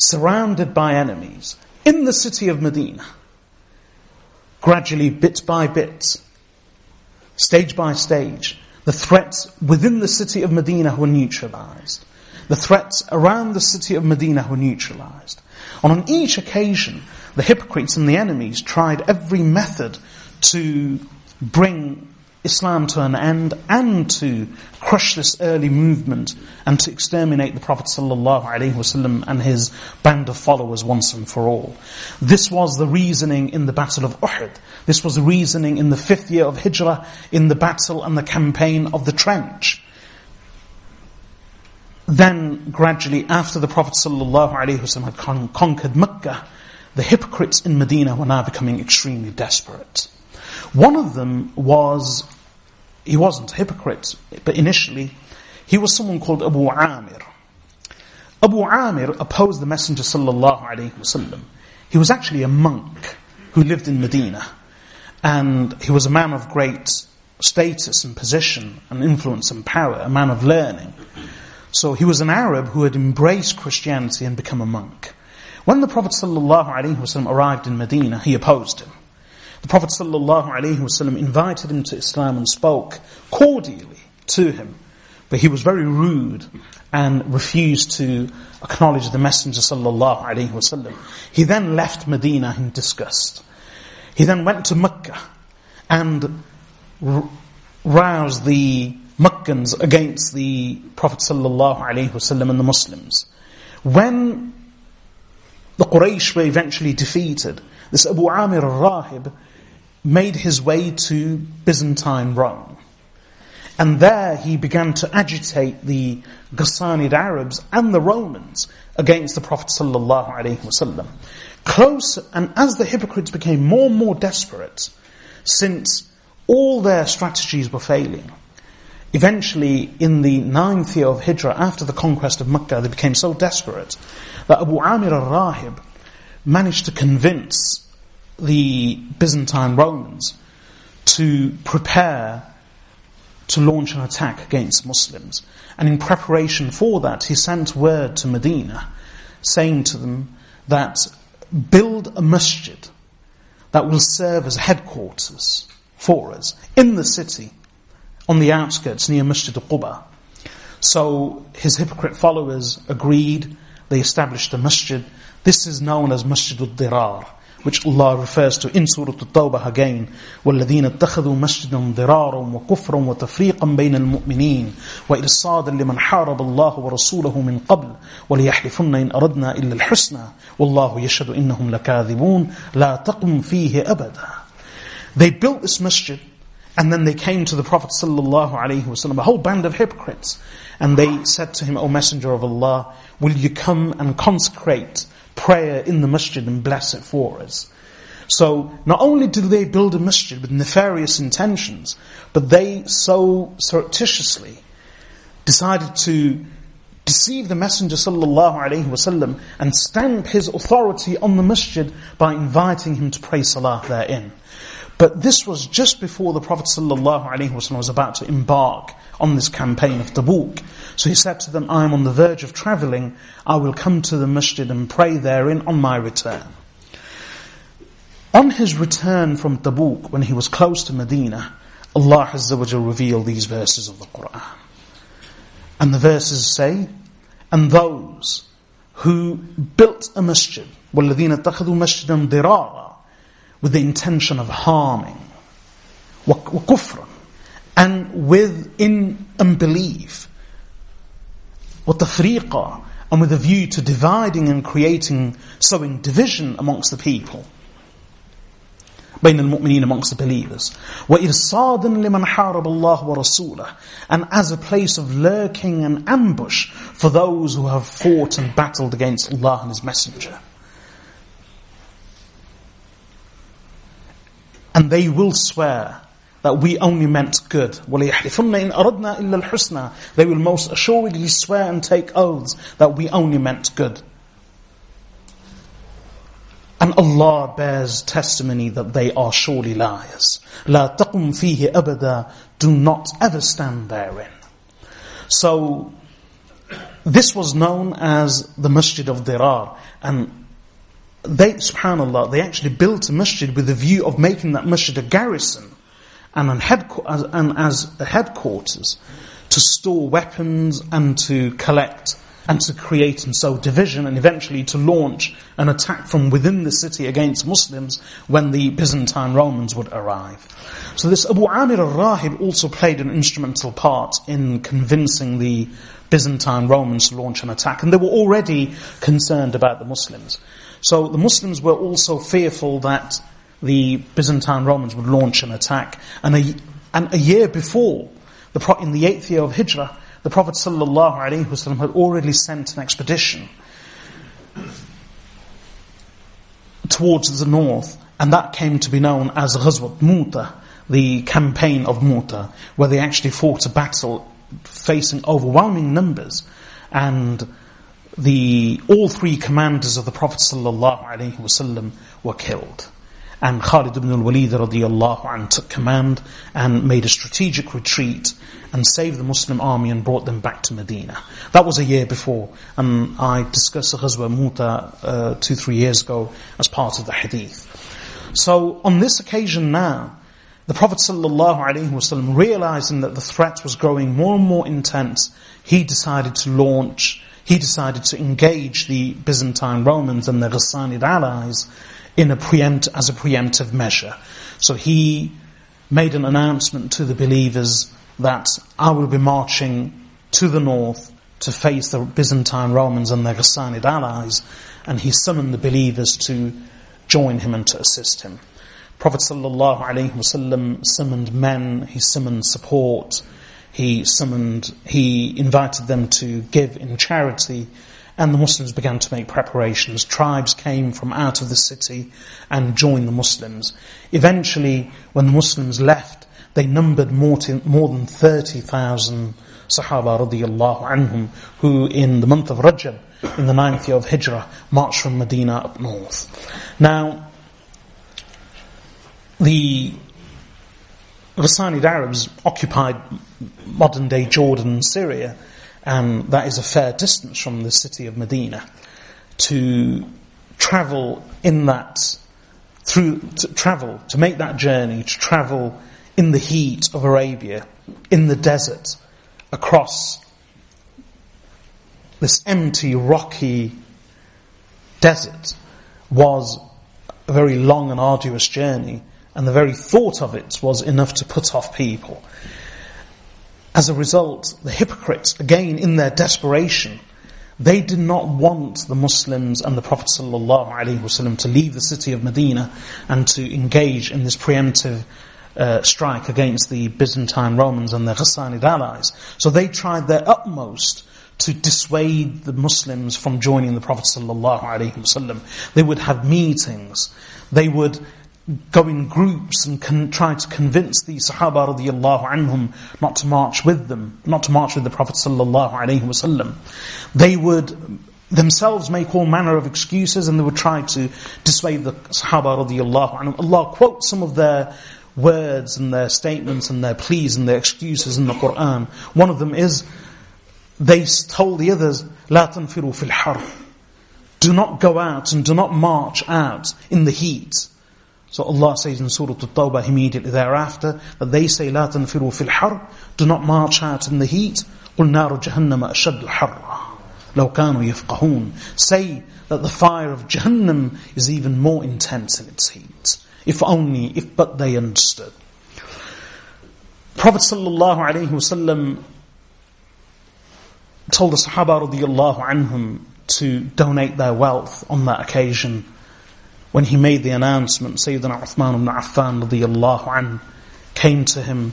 surrounded by enemies, in the city of Medina. Gradually, bit by bit, stage by stage, the threats within the city of Medina were neutralized. The threats around the city of Medina were neutralized. And on each occasion, the hypocrites and the enemies tried every method to bring Islam to an end and to crush this early movement and to exterminate the Prophet ﷺ and his band of followers once and for all. This was the reasoning in the Battle of Uhud. This was the reasoning in the fifth year of Hijrah in the battle and the campaign of the Trench. Then gradually after the Prophet ﷺ had con- conquered Mecca, the hypocrites in Medina were now becoming extremely desperate. One of them was, he wasn't a hypocrite, but initially, he was someone called Abu Amir. Abu Amir opposed the Messenger sallallahu alaihi wasallam. He was actually a monk who lived in Medina, and he was a man of great status and position and influence and power, a man of learning. So he was an Arab who had embraced Christianity and become a monk. When the Prophet ﷺ arrived in Medina, he opposed him. The Prophet ﷺ invited him to Islam and spoke cordially to him, but he was very rude and refused to acknowledge the Messenger ﷺ. He then left Medina in disgust. He then went to Mecca and roused the Meccans against the Prophet ﷺ and the Muslims. When the Quraysh were eventually defeated, this Abu Amir al-Rahib made his way to Byzantine Rome. And there he began to agitate the Ghassanid Arabs and the Romans against the Prophet ﷺ. Close, and as the hypocrites became more and more desperate, since all their strategies were failing, Eventually, in the ninth year of Hijrah, after the conquest of Mecca, they became so desperate that Abu Amir al-Rahib managed to convince the Byzantine Romans to prepare to launch an attack against Muslims. And in preparation for that, he sent word to Medina saying to them that build a masjid that will serve as headquarters for us in the city on the outskirts near Masjid al-Quba. So his hypocrite followers agreed, they established a masjid. This is known as Masjid al-Dirar which Allah refers to in Surah At-Tawbah again, وَالَّذِينَ اتَّخَذُوا مَسْجِدًا ضِرَارًا وَكُفْرًا وَتَفْرِيقًا بَيْنَ الْمُؤْمِنِينَ وَإِرْصَادًا لِمَنْ حَارَبَ اللَّهُ وَرَسُولَهُ مِنْ قَبْلِ وَلِيَحْلِفُنَّ إِنْ أَرَدْنَا إِلَّا الْحُسْنَى وَاللَّهُ يَشْهَدُ إِنَّهُمْ لَكَاذِبُونَ لَا تَقُمْ فِيهِ أَبَدًا They built this masjid and then they came to the Prophet sallallahu alaihi wasallam, a whole band of hypocrites, and they said to him, O Messenger of Allah, will you come and consecrate prayer in the masjid and bless it for us. So not only do they build a masjid with nefarious intentions, but they so surreptitiously decided to deceive the Messenger wasallam and stamp his authority on the masjid by inviting him to pray salah therein. But this was just before the Prophet was about to embark on this campaign of Tabuk. So he said to them, I am on the verge of traveling. I will come to the masjid and pray therein on my return. On his return from Tabuk, when he was close to Medina, Allah Azza wa revealed these verses of the Quran. And the verses say, and those who built a masjid, وَالَّذِينَ اتَّخَذُوا مَسْجِدًا ضِرَارًا with the intention of harming, وَكُفْرًا, and with in unbelief, وَتَفْرِيقًا, and with a view to dividing and creating, sowing division amongst the people. بين المؤمنين amongst the believers وإرصادا لمن حارب الله ورسوله and as a place of lurking and ambush for those who have fought and battled against Allah and His Messenger and they will swear that we only meant good. وَلَيَحْلِفُنَّ إِنْ أَرَدْنَا إِلَّا الْحُسْنَى They will most assuredly swear and take oaths that we only meant good. And Allah bears testimony that they are surely liars. لَا تَقُمْ فِيهِ أَبَدًا Do not ever stand therein. So, this was known as the Masjid of Dirar. And they, subhanAllah, they actually built a masjid with the view of making that masjid a garrison and, an as, headquarters to store weapons and to collect and to create and sow division and eventually to launch an attack from within the city against Muslims when the Byzantine Romans would arrive. So this Abu Amir al-Rahib also played an instrumental part in convincing the Byzantine Romans to launch an attack and they were already concerned about the Muslims. So the Muslims were also fearful that the Byzantine Romans would launch an attack. And a, and a year before, the, in the eighth year of Hijrah, the Prophet ﷺ had already sent an expedition towards the north, and that came to be known as Ghazwat Muta, the campaign of Muta, where they actually fought a battle facing overwhelming numbers, and the all three commanders of the Prophet ﷺ were killed. And Khalid ibn al-Walid radiallahu anh took command and made a strategic retreat and saved the Muslim army and brought them back to Medina. That was a year before. And I discussed the Ghazwa Muta uh, two, three years ago as part of the hadith. So on this occasion now, the Prophet ﷺ realizing that the threat was growing more and more intense, he decided to launch he decided to engage the Byzantine Romans and their Ghassanid allies in a preempt, as a preemptive measure. So he made an announcement to the believers that I will be marching to the north to face the Byzantine Romans and their Ghassanid allies, and he summoned the believers to join him and to assist him. Prophet ﷺ summoned men, he summoned support, he summoned, he invited them to give in charity, and the Muslims began to make preparations. Tribes came from out of the city and joined the Muslims. Eventually, when the Muslims left, they numbered more, than 30,000 Sahaba radiallahu anhum who in the month of Rajab, in the ninth year of Hijrah, marched from Medina up north. Now, the Ghassanid Arabs occupied modern day Jordan and Syria, and that is a fair distance from the city of Medina. To travel in that, through, to travel, to make that journey, to travel in the heat of Arabia, in the desert, across this empty, rocky desert was a very long and arduous journey, and the very thought of it was enough to put off people. As a result, the hypocrites, again in their desperation, they did not want the Muslims and the Prophet ﷺ to leave the city of Medina and to engage in this preemptive uh, strike against the Byzantine Romans and their Ghassanid allies. So they tried their utmost to dissuade the Muslims from joining the Prophet ﷺ. They would have meetings. They would go in groups and con- try to convince the Sahaba radiallahu anhum not to march with them, not to march with the Prophet sallallahu alaihi wasallam. They would themselves make all manner of excuses and they would try to dissuade the Sahaba radiallahu anhum. Allah quotes some of their words and their statements and their pleas and their excuses in the Quran. One of them is, they told the others, لا تنفروا في الحر. Do not go out and do not march out in the heat. So Allah says in Surah At-Tawbah immediately thereafter that they say لا تنفروا في الحر. Do not march out in the heat. قل نار جهنم أشد حرا. لو كانوا يفقهون. Say that the fire of Jahannam is even more intense in its heat. If only, if but they understood. Prophet sallallahu alaihi wasallam told the Sahaba radiallahu anhum to donate their wealth on that occasion. when he made the announcement, Sayyidina Uthman ibn Affan radiallahu anhu came to him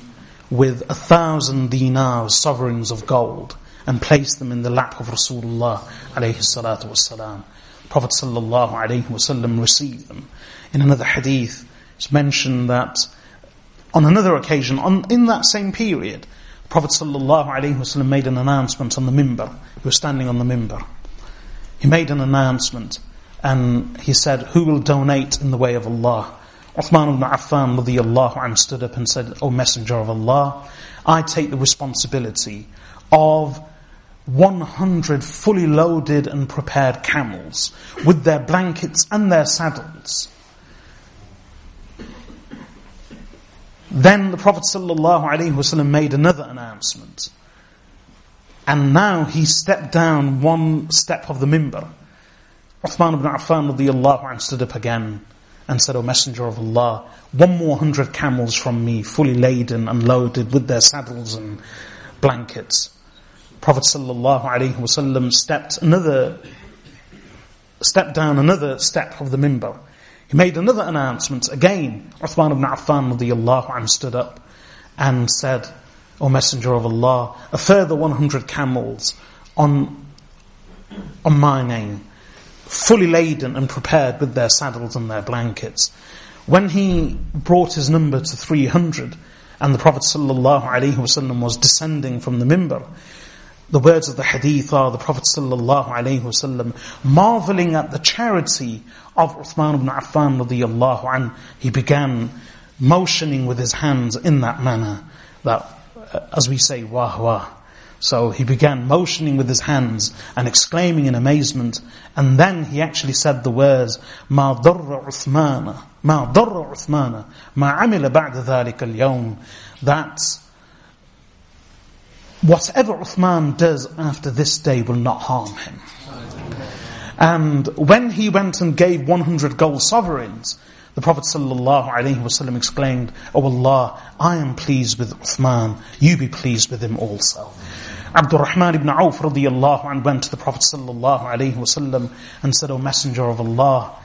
with a thousand dinars, sovereigns of gold, and placed them in the lap of Rasulullah alayhi. Prophet sallallahu alayhi wasallam received them in another hadith, it's mentioned that on another occasion, on, in that same period, Prophet ﷺ made an announcement on the mimbar. He was standing on the mimbar. He made an announcement and he said, Who will donate in the way of Allah? Uthman ibn Affan radiallahu stood up and said, O Messenger of Allah, I take the responsibility of 100 fully loaded and prepared camels with their blankets and their saddles Then the Prophet ﷺ made another announcement. And now he stepped down one step of the mimbar. Uthman ibn Affan radiallahu anh stood up again and said, O Messenger of Allah, one more hundred camels from me, fully laden and loaded with their saddles and blankets. Prophet ﷺ stepped another, stepped down another step of the mimbar. He made another announcement. Again, Uthman ibn Affan radiallahu anh stood up and said, O Messenger of Allah, a further 100 camels on, on my name, fully laden and prepared with their saddles and their blankets. When he brought his number to 300, and the Prophet ﷺ was descending from the mimbar, the words of the hadith are the Prophet ﷺ marveling at the charity of Uthman ibn Affan radiallahu an, he began motioning with his hands in that manner that, uh, as we say, wah wah. So he began motioning with his hands and exclaiming in amazement, and then he actually said the words, ما ضر عثمان ما ضر عثمان ما عمل بعد ذلك اليوم that whatever Uthman does after this day will not harm him. And when he went and gave 100 gold sovereigns, the Prophet ﷺ exclaimed, Oh Allah, I am pleased with Uthman, you be pleased with him also. Abdul Rahman ibn Auf radiallahu anh went to the Prophet sallallahu alayhi wasallam and said, O Messenger of Allah,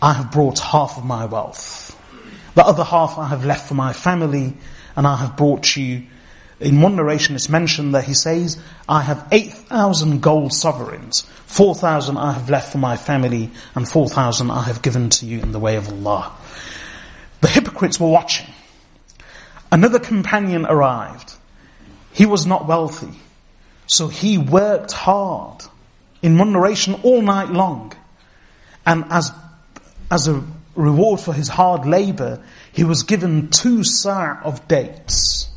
I have brought half of my wealth. The other half I have left for my family, and I have brought you in one narration it's mentioned that he says, I have 8,000 gold sovereigns, 4,000 I have left for my family, and 4,000 I have given to you in the way of Allah. The hypocrites were watching. Another companion arrived. He was not wealthy. So he worked hard in one narration all night long. And as, as a reward for his hard labor, he was given two sa' of dates.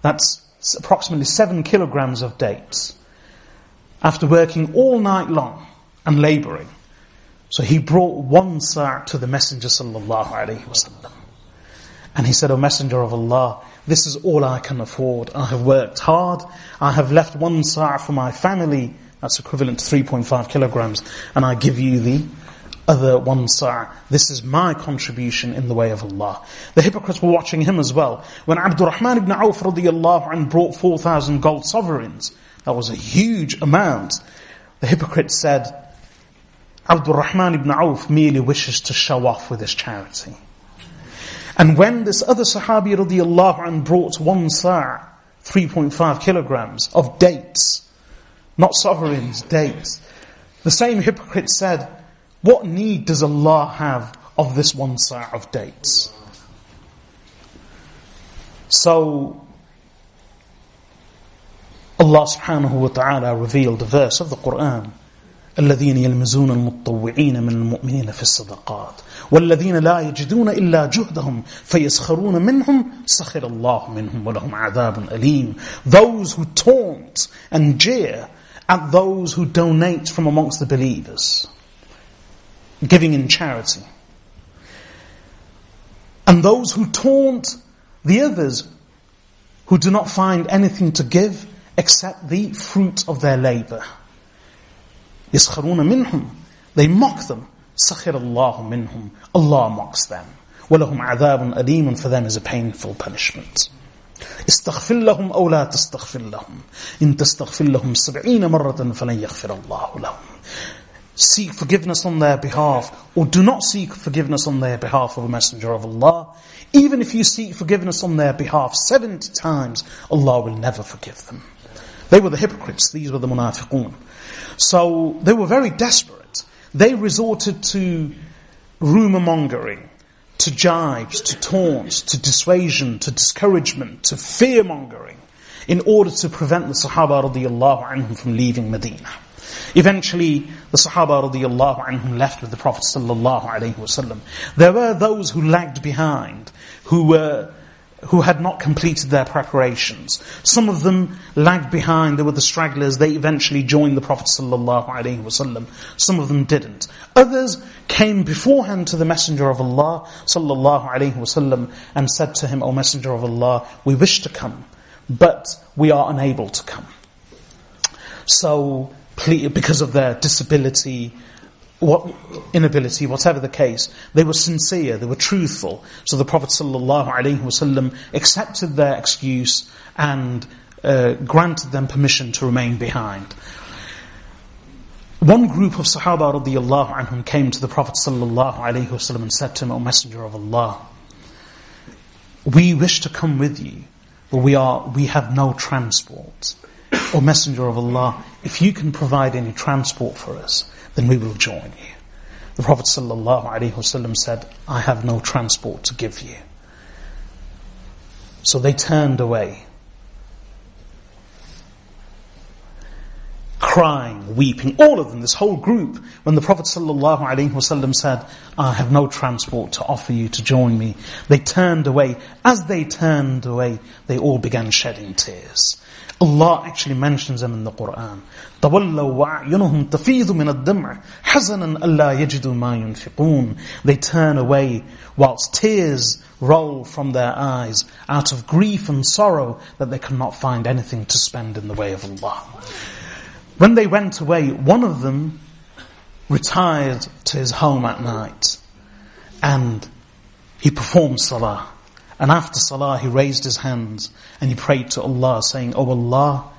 That's approximately seven kilograms of dates. After working all night long and laboring. So he brought one sa' to the Messenger sallallahu alaihi wasallam. And he said, O Messenger of Allah, this is all I can afford. I have worked hard. I have left one sa' for my family. That's equivalent to 3.5 kilograms. And I give you the other one sa'. This is my contribution in the way of Allah. The hypocrites were watching him as well. When Abdurrahman ibn Auf radiallahu anh brought 4,000 gold sovereigns, that was a huge amount. The hypocrite said, Abdurrahman ibn Auf merely wishes to show off with his charity. And when this other Sahabi radiallahu anh brought one sa' 3.5 kilograms of dates, not sovereigns, dates, the same hypocrite said, what need does Allah have of this one sa' of dates? So, Allah subhanahu wa ta'ala revealed a verse of the Quran الذين يلمزون المطوعين من المؤمنين في الصدقات والذين لا يجدون إلا جهدهم فيسخرون منهم سخر الله منهم ولهم عذاب أليم Those who taunt and jeer at those who donate from amongst the believers giving in charity and those who taunt the others who do not find anything to give except the fruit of their labor يسخرون منهم they mock them سخر الله منهم Allah mocks them ولهم عذاب أليم for them is a painful punishment استغفر لهم أو لا تستغفر لهم إن تستغفر لهم سبعين مرة فلن يغفر الله لهم Seek forgiveness on their behalf or do not seek forgiveness on their behalf of a messenger of Allah. Even if you seek forgiveness on their behalf 70 times, Allah will never forgive them. They were the hypocrites, these were the munafiqun. So they were very desperate. They resorted to rumor mongering, to jibes, to taunts, to dissuasion, to discouragement, to fear mongering, in order to prevent the Sahaba radiallahu anhum from leaving Medina. Eventually, the Sahaba radiallahu anhum left with the Prophet sallallahu alaihi wasallam. There were those who lagged behind, who were who had not completed their preparations. Some of them lagged behind, they were the stragglers, they eventually joined the Prophet ﷺ. Some of them didn't. Others came beforehand to the Messenger of Allah ﷺ and said to him, O Messenger of Allah, we wish to come, but we are unable to come. So, because of their disability, what inability, whatever the case, they were sincere, they were truthful. So the Prophet ﷺ accepted their excuse and uh, granted them permission to remain behind. One group of Sahaba anhum came to the Prophet ﷺ and said to him, O Messenger of Allah, we wish to come with you, but we are we have no transport. O Messenger of Allah, if you can provide any transport for us, then we will join you. The Prophet ﷺ said, I have no transport to give you. So they turned away. Crying, weeping, all of them, this whole group, when the Prophet ﷺ said, I have no transport to offer you to join me, they turned away. As they turned away, they all began shedding tears. Allah actually mentions them in the Quran. تَوَلَّوْا وَعْيُنُهُمْ تَفِيضُ مِنَ الدَّمْعِ حَزَنًا أَلَّا يَجِدُوا مَا يُنْفِقُونَ They turn away whilst tears roll from their eyes out of grief and sorrow that they cannot find anything to spend in the way of Allah. When they went away, one of them retired to his home at night and he performed salah. And after salah, he raised his hands and he prayed to Allah saying, Oh Allah,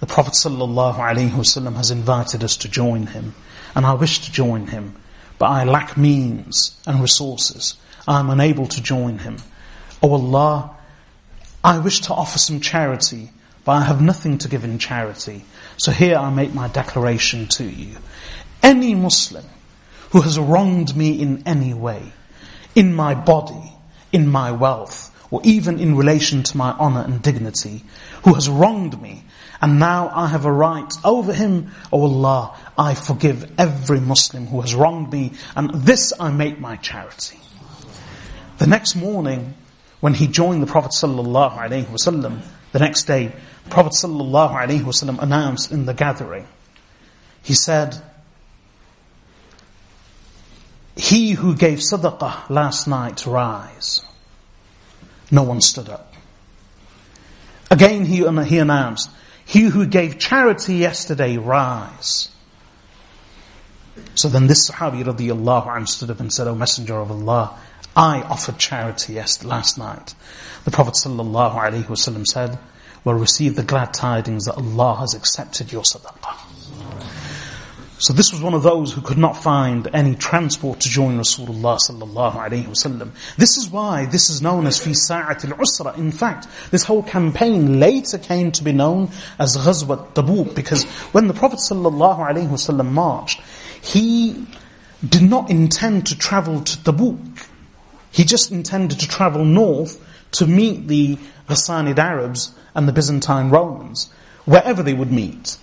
the Prophet ﷺ has invited us to join him and I wish to join him, but I lack means and resources. I am unable to join him. Oh Allah, I wish to offer some charity, but I have nothing to give in charity. So here I make my declaration to you. Any Muslim who has wronged me in any way, in my body, in my wealth, or even in relation to my honor and dignity, who has wronged me, and now I have a right over him. O Allah, I forgive every Muslim who has wronged me, and this I make my charity. The next morning, when he joined the Prophet sallallahu alaihi wasallam, the next day, the Prophet sallallahu alaihi wasallam announced in the gathering, he said, he who gave sadaqah last night rise. No one stood up. Again he, um, he announced, he who gave charity yesterday rise. So then this Sahabi radiallahu anhu stood up and said, O Messenger of Allah, I offered charity last night. The Prophet sallallahu alaihi wasallam said, well receive the glad tidings that Allah has accepted your sadaqah. So this was one of those who could not find any transport to join Rasulullah sallallahu alaihi wasallam. This is why this is known as fi sa'at al-usra. In fact, this whole campaign later came to be known as Ghazwat Tabuk because when the Prophet sallallahu alaihi wasallam marched, he did not intend to travel to Tabuk. He just intended to travel north to meet the Ghassanid Arabs and the Byzantine Romans, wherever they would meet.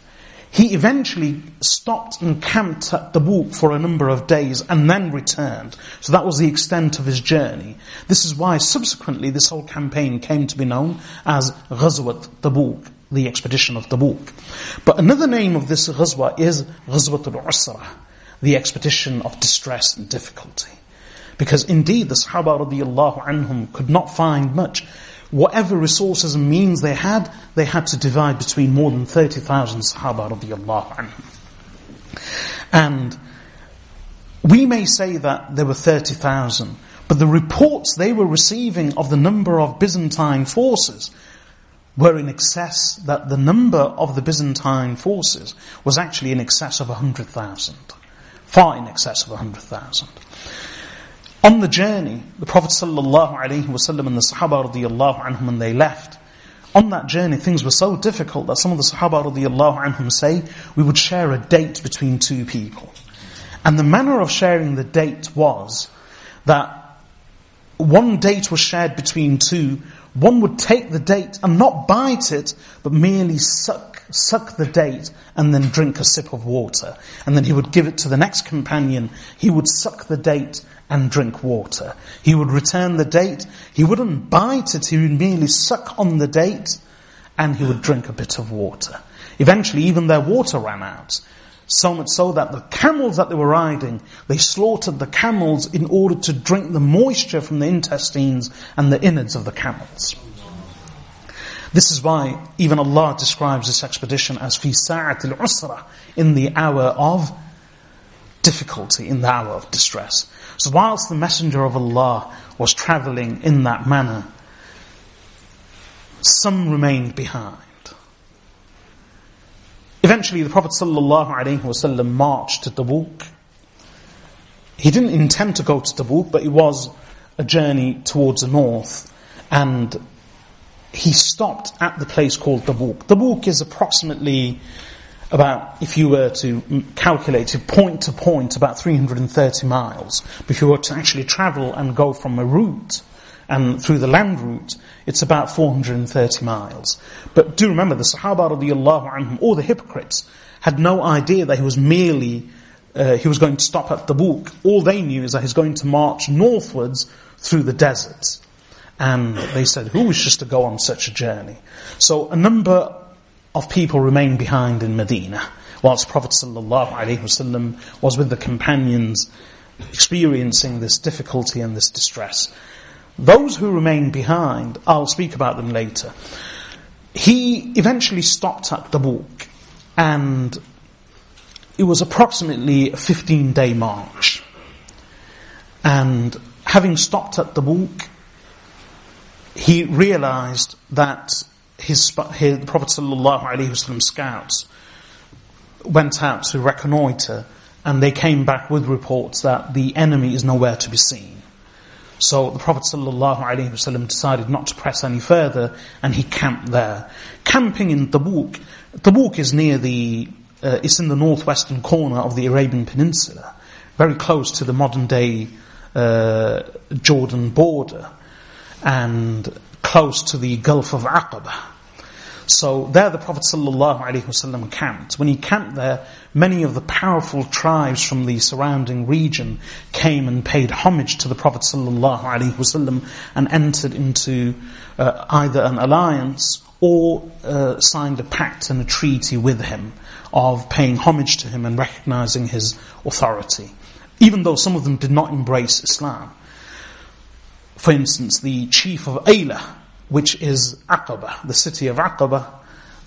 He eventually stopped and camped at the Tabuk for a number of days and then returned. So that was the extent of his journey. This is why subsequently this whole campaign came to be known as Ghazwat Tabuk, the expedition of Tabuk. But another name of this Ghazwa is Ghazwat al-Usra, the expedition of distress and difficulty. Because indeed the Sahaba radiallahu anhum could not find much whatever resources and means they had, they had to divide between more than 30,000 Sahaba radiallahu anhum. And we may say that there were 30,000, but the reports they were receiving of the number of Byzantine forces were in excess, that the number of the Byzantine forces was actually in excess of 100,000. Far in excess of 100,000. On the journey, the Prophet wasallam and the Sahaba radiallahu anhum when they left, on that journey things were so difficult that some of the Sahaba radiallahu anhum say we would share a date between two people. And the manner of sharing the date was that one date was shared between two, one would take the date and not bite it, but merely suck, suck the date and then drink a sip of water. And then he would give it to the next companion, he would suck the date and drink water. He would return the date, he wouldn't bite it, he would merely suck on the date, and he would drink a bit of water. Eventually, even their water ran out. So much so that the camels that they were riding, they slaughtered the camels in order to drink the moisture from the intestines and the innards of the camels. This is why even Allah describes this expedition as fi sa'at al-usra, in the hour of difficulty, in the hour of distress. So whilst the Messenger of Allah was traveling in that manner, some remained behind. Eventually the Prophet ﷺ marched to Tabuk. He didn't intend to go to Tabuk, but it was a journey towards the north. And he stopped at the place called Tabuk. Tabuk is approximately about, if you were to calculate it point to point, about 330 miles. But if you were to actually travel and go from a route and through the land route, it's about 430 miles. But do remember, the Sahaba radiallahu anhum, or the hypocrites, had no idea that he was merely, uh, he was going to stop at the Tabuk. All they knew is that he's going to march northwards through the deserts. And they said, who wishes to go on such a journey? So a number of people remained behind in Medina, whilst Prophet ﷺ was with the companions experiencing this difficulty and this distress. Those who remained behind, I'll speak about them later. He eventually stopped at Tabuk and it was approximately a 15 day march. And having stopped at Tabuk, he realized that his, his the Prophet ﷺ scouts went out to reconnoiter and they came back with reports that the enemy is nowhere to be seen. So the Prophet ﷺ decided not to press any further and he camped there. Camping in Tabuk, Tabuk is near the, uh, it's in the northwestern corner of the Arabian Peninsula, very close to the modern day uh, Jordan border. and close to the Gulf of Aqaba. So there the Prophet ﷺ camped. When he camped there, many of the powerful tribes from the surrounding region came and paid homage to the Prophet ﷺ and entered into uh, either an alliance or uh, signed a pact and a treaty with him of paying homage to him and recognizing his authority. Even though some of them did not embrace Islam. For instance, the chief of Ayla, which is Aqaba, the city of Aqaba,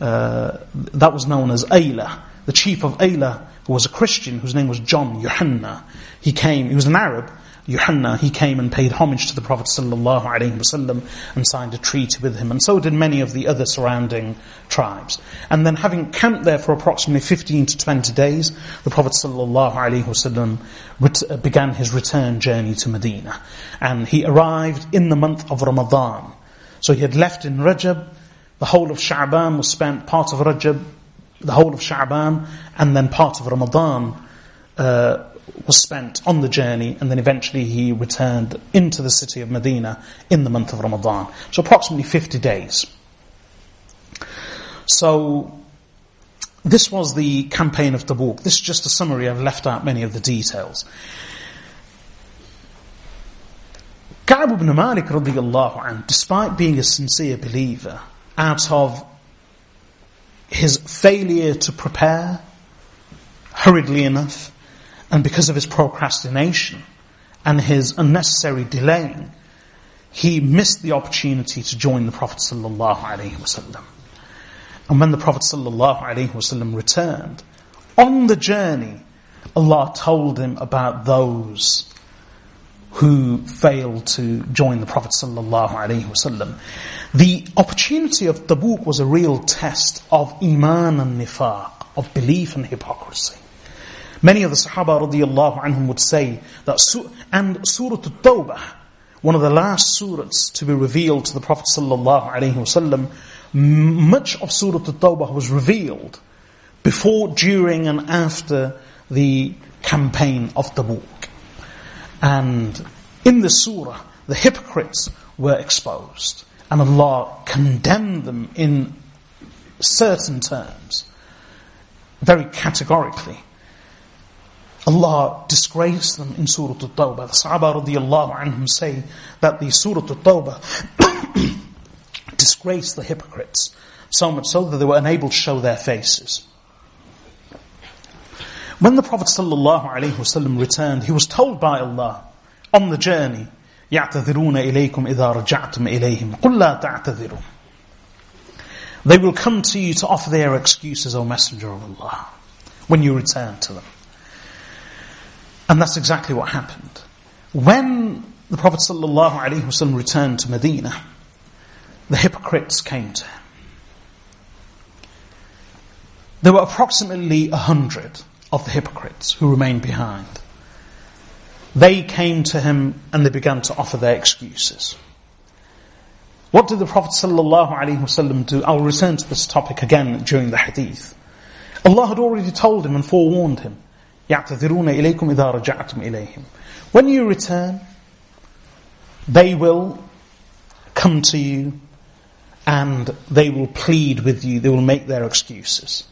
uh, that was known as Ayla. The chief of Ayla, who was a Christian, whose name was John Yohanna, he came, he was an Arab, Yohanna, he came and paid homage to the Prophet ﷺ and signed a treaty with him, and so did many of the other surrounding tribes. And then having camped there for approximately 15 to 20 days, the Prophet ﷺ uh, began his return journey to Medina. And he arrived in the month of Ramadan. So he had left in Rajab, the whole of Sha'ban was spent, part of Rajab, the whole of Sha'ban, and then part of Ramadan uh, was spent on the journey, and then eventually he returned into the city of Medina in the month of Ramadan. So approximately 50 days. So, this was the campaign of Tabuk. This is just a summary, I've left out many of the details. Ka'b ibn Malik radiallahu anh, despite being a sincere believer, out of his failure to prepare hurriedly enough, and because of his procrastination and his unnecessary delaying, he missed the opportunity to join the Prophet wasallam. And when the Prophet wasallam returned, on the journey, Allah told him about those who failed to join the Prophet wasallam. The opportunity of Tabuk was a real test of iman and nifaq, of belief and hypocrisy. Many of the Sahaba radiallahu anhum would say that, and Surah At-Tawbah, one of the last surahs to be revealed to the Prophet sallallahu alaihi wasallam, much of Surah At-Tawbah was revealed before, during and after the campaign of Tabuk. And in the surah, the hypocrites were exposed. And Allah condemned them in certain terms, very categorically. Allah disgraced them in Surah At-Tawbah. The Sahaba radiallahu anhum say that the Surah At-Tawbah <coughs> disgraced the hypocrites, so much so that they were unable to show their faces. When the Prophet ﷺ returned, he was told by Allah on the journey, يَعْتَذِرُونَ إِلَيْكُمْ إِذَا رَجَعْتُمْ إِلَيْهِمْ قُلْ لَا تَعْتَذِرُوا They will come to you to offer their excuses, O Messenger of Allah, when you return to them. And that's exactly what happened. When the Prophet ﷺ returned to Medina, the hypocrites came to him. There were approximately a hundred of the hypocrites who remained behind. They came to him and they began to offer their excuses. What did the Prophet ﷺ do? I'll return to this topic again during the hadith. Allah had already told him and forewarned him. يَعْتَذِرُونَ إِلَيْكُمْ إِذَا رَجَعْتُمْ إِلَيْهِمْ When you return, they will come to you and they will plead with you, they will make their excuses.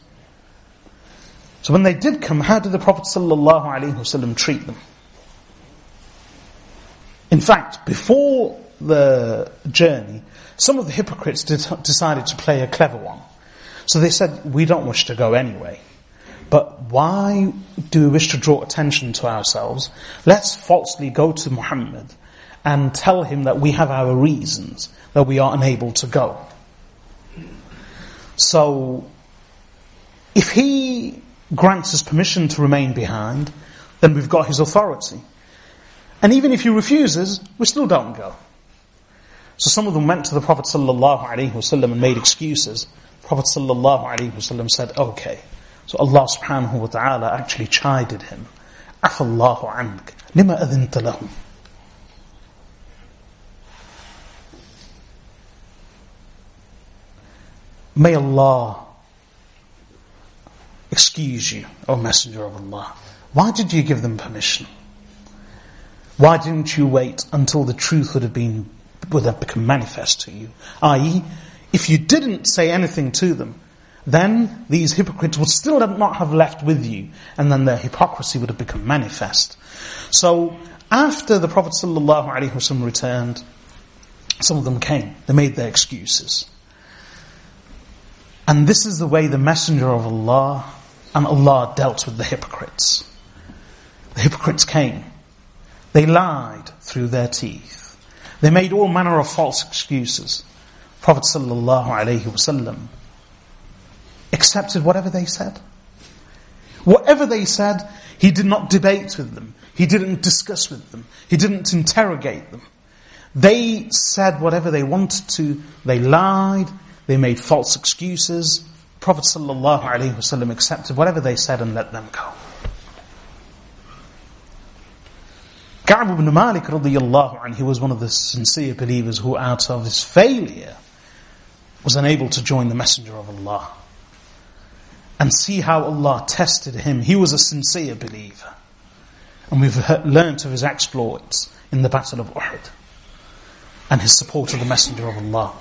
So when they did come, how did the Prophet ﷺ treat them? In fact, before the journey, some of the hypocrites did, decided to play a clever one. So they said, we don't wish to go anyway. But why do we wish to draw attention to ourselves? Let's falsely go to Muhammad and tell him that we have our reasons that we are unable to go. So, if he grants us permission to remain behind, then we've got his authority. And even if he refuses, we still don't go. So some of them went to the Prophet ﷺ and made excuses. The Prophet ﷺ said, okay. So Allah subhanahu wa ta'ala actually chided him. Afallahu ank. Lima adhinta lahum. May Allah excuse you, O Messenger of Allah. Why did you give them permission? Why didn't you wait until the truth would have been would have become manifest to you. I.e., if you didn't say anything to them, then these hypocrites would still not have left with you, and then their hypocrisy would have become manifest. So, after the Prophet ﷺ returned, some of them came. They made their excuses. And this is the way the Messenger of Allah and Allah dealt with the hypocrites. The hypocrites came. They lied through their teeth. They made all manner of false excuses. Prophet sallallahu alaihi wasallam accepted whatever they said. Whatever they said, he did not debate with them. He didn't discuss with them. He didn't interrogate them. They said whatever they wanted to. They lied. They made false excuses. Prophet ﷺ accepted whatever they said and let them go. Ka'b ibn Malik radiallahu anhu, he was one of the sincere believers who out of his failure was unable to join the Messenger of Allah and see how Allah tested him. He was a sincere believer. And we've learnt of his exploits in the Battle of Uhud and his support of the Messenger of Allah.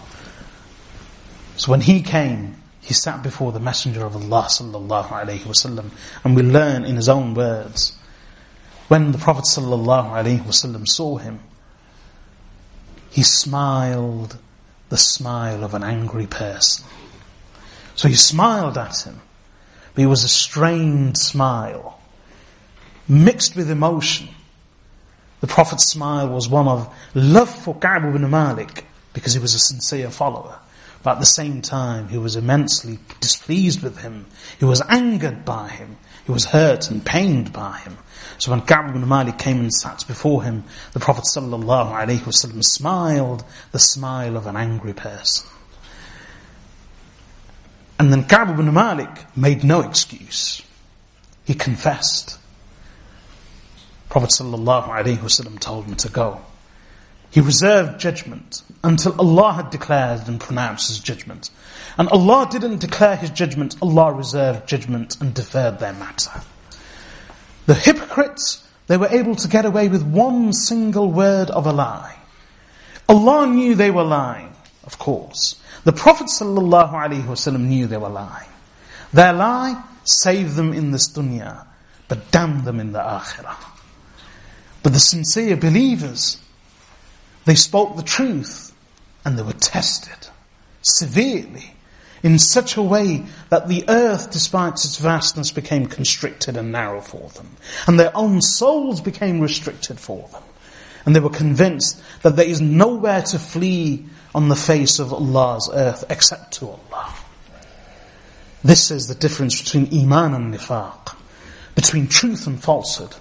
So when he came, he sat before the Messenger of Allah sallallahu alaihi wasallam, and we learn in his own words. When the Prophet sallallahu alaihi wasallam saw him, he smiled the smile of an angry person. So he smiled at him. But it was a strained smile, mixed with emotion. The Prophet's smile was one of love for Ka'b ibn Malik, because he was a sincere follower. But at the same time, he was immensely displeased with him. He was angered by him. He was hurt and pained by him. So when Ka'b ibn Malik came and sat before him, the Prophet smiled the smile of an angry person. And then Ka'b ibn Malik made no excuse. He confessed. Prophet ﷺ told him to go. He reserved judgment until Allah had declared and pronounced His judgment. And Allah didn't declare His judgment, Allah reserved judgment and deferred their matter. The hypocrites, they were able to get away with one single word of a lie. Allah knew they were lying, of course. The Prophet ﷺ knew they were lying. Their lie saved them in this dunya, but damned them in the akhirah. But the sincere believers, they spoke the truth and they were tested severely in such a way that the earth, despite its vastness, became constricted and narrow for them. And their own souls became restricted for them. And they were convinced that there is nowhere to flee on the face of Allah's earth except to Allah. This is the difference between Iman and Nifaq, between truth and falsehood,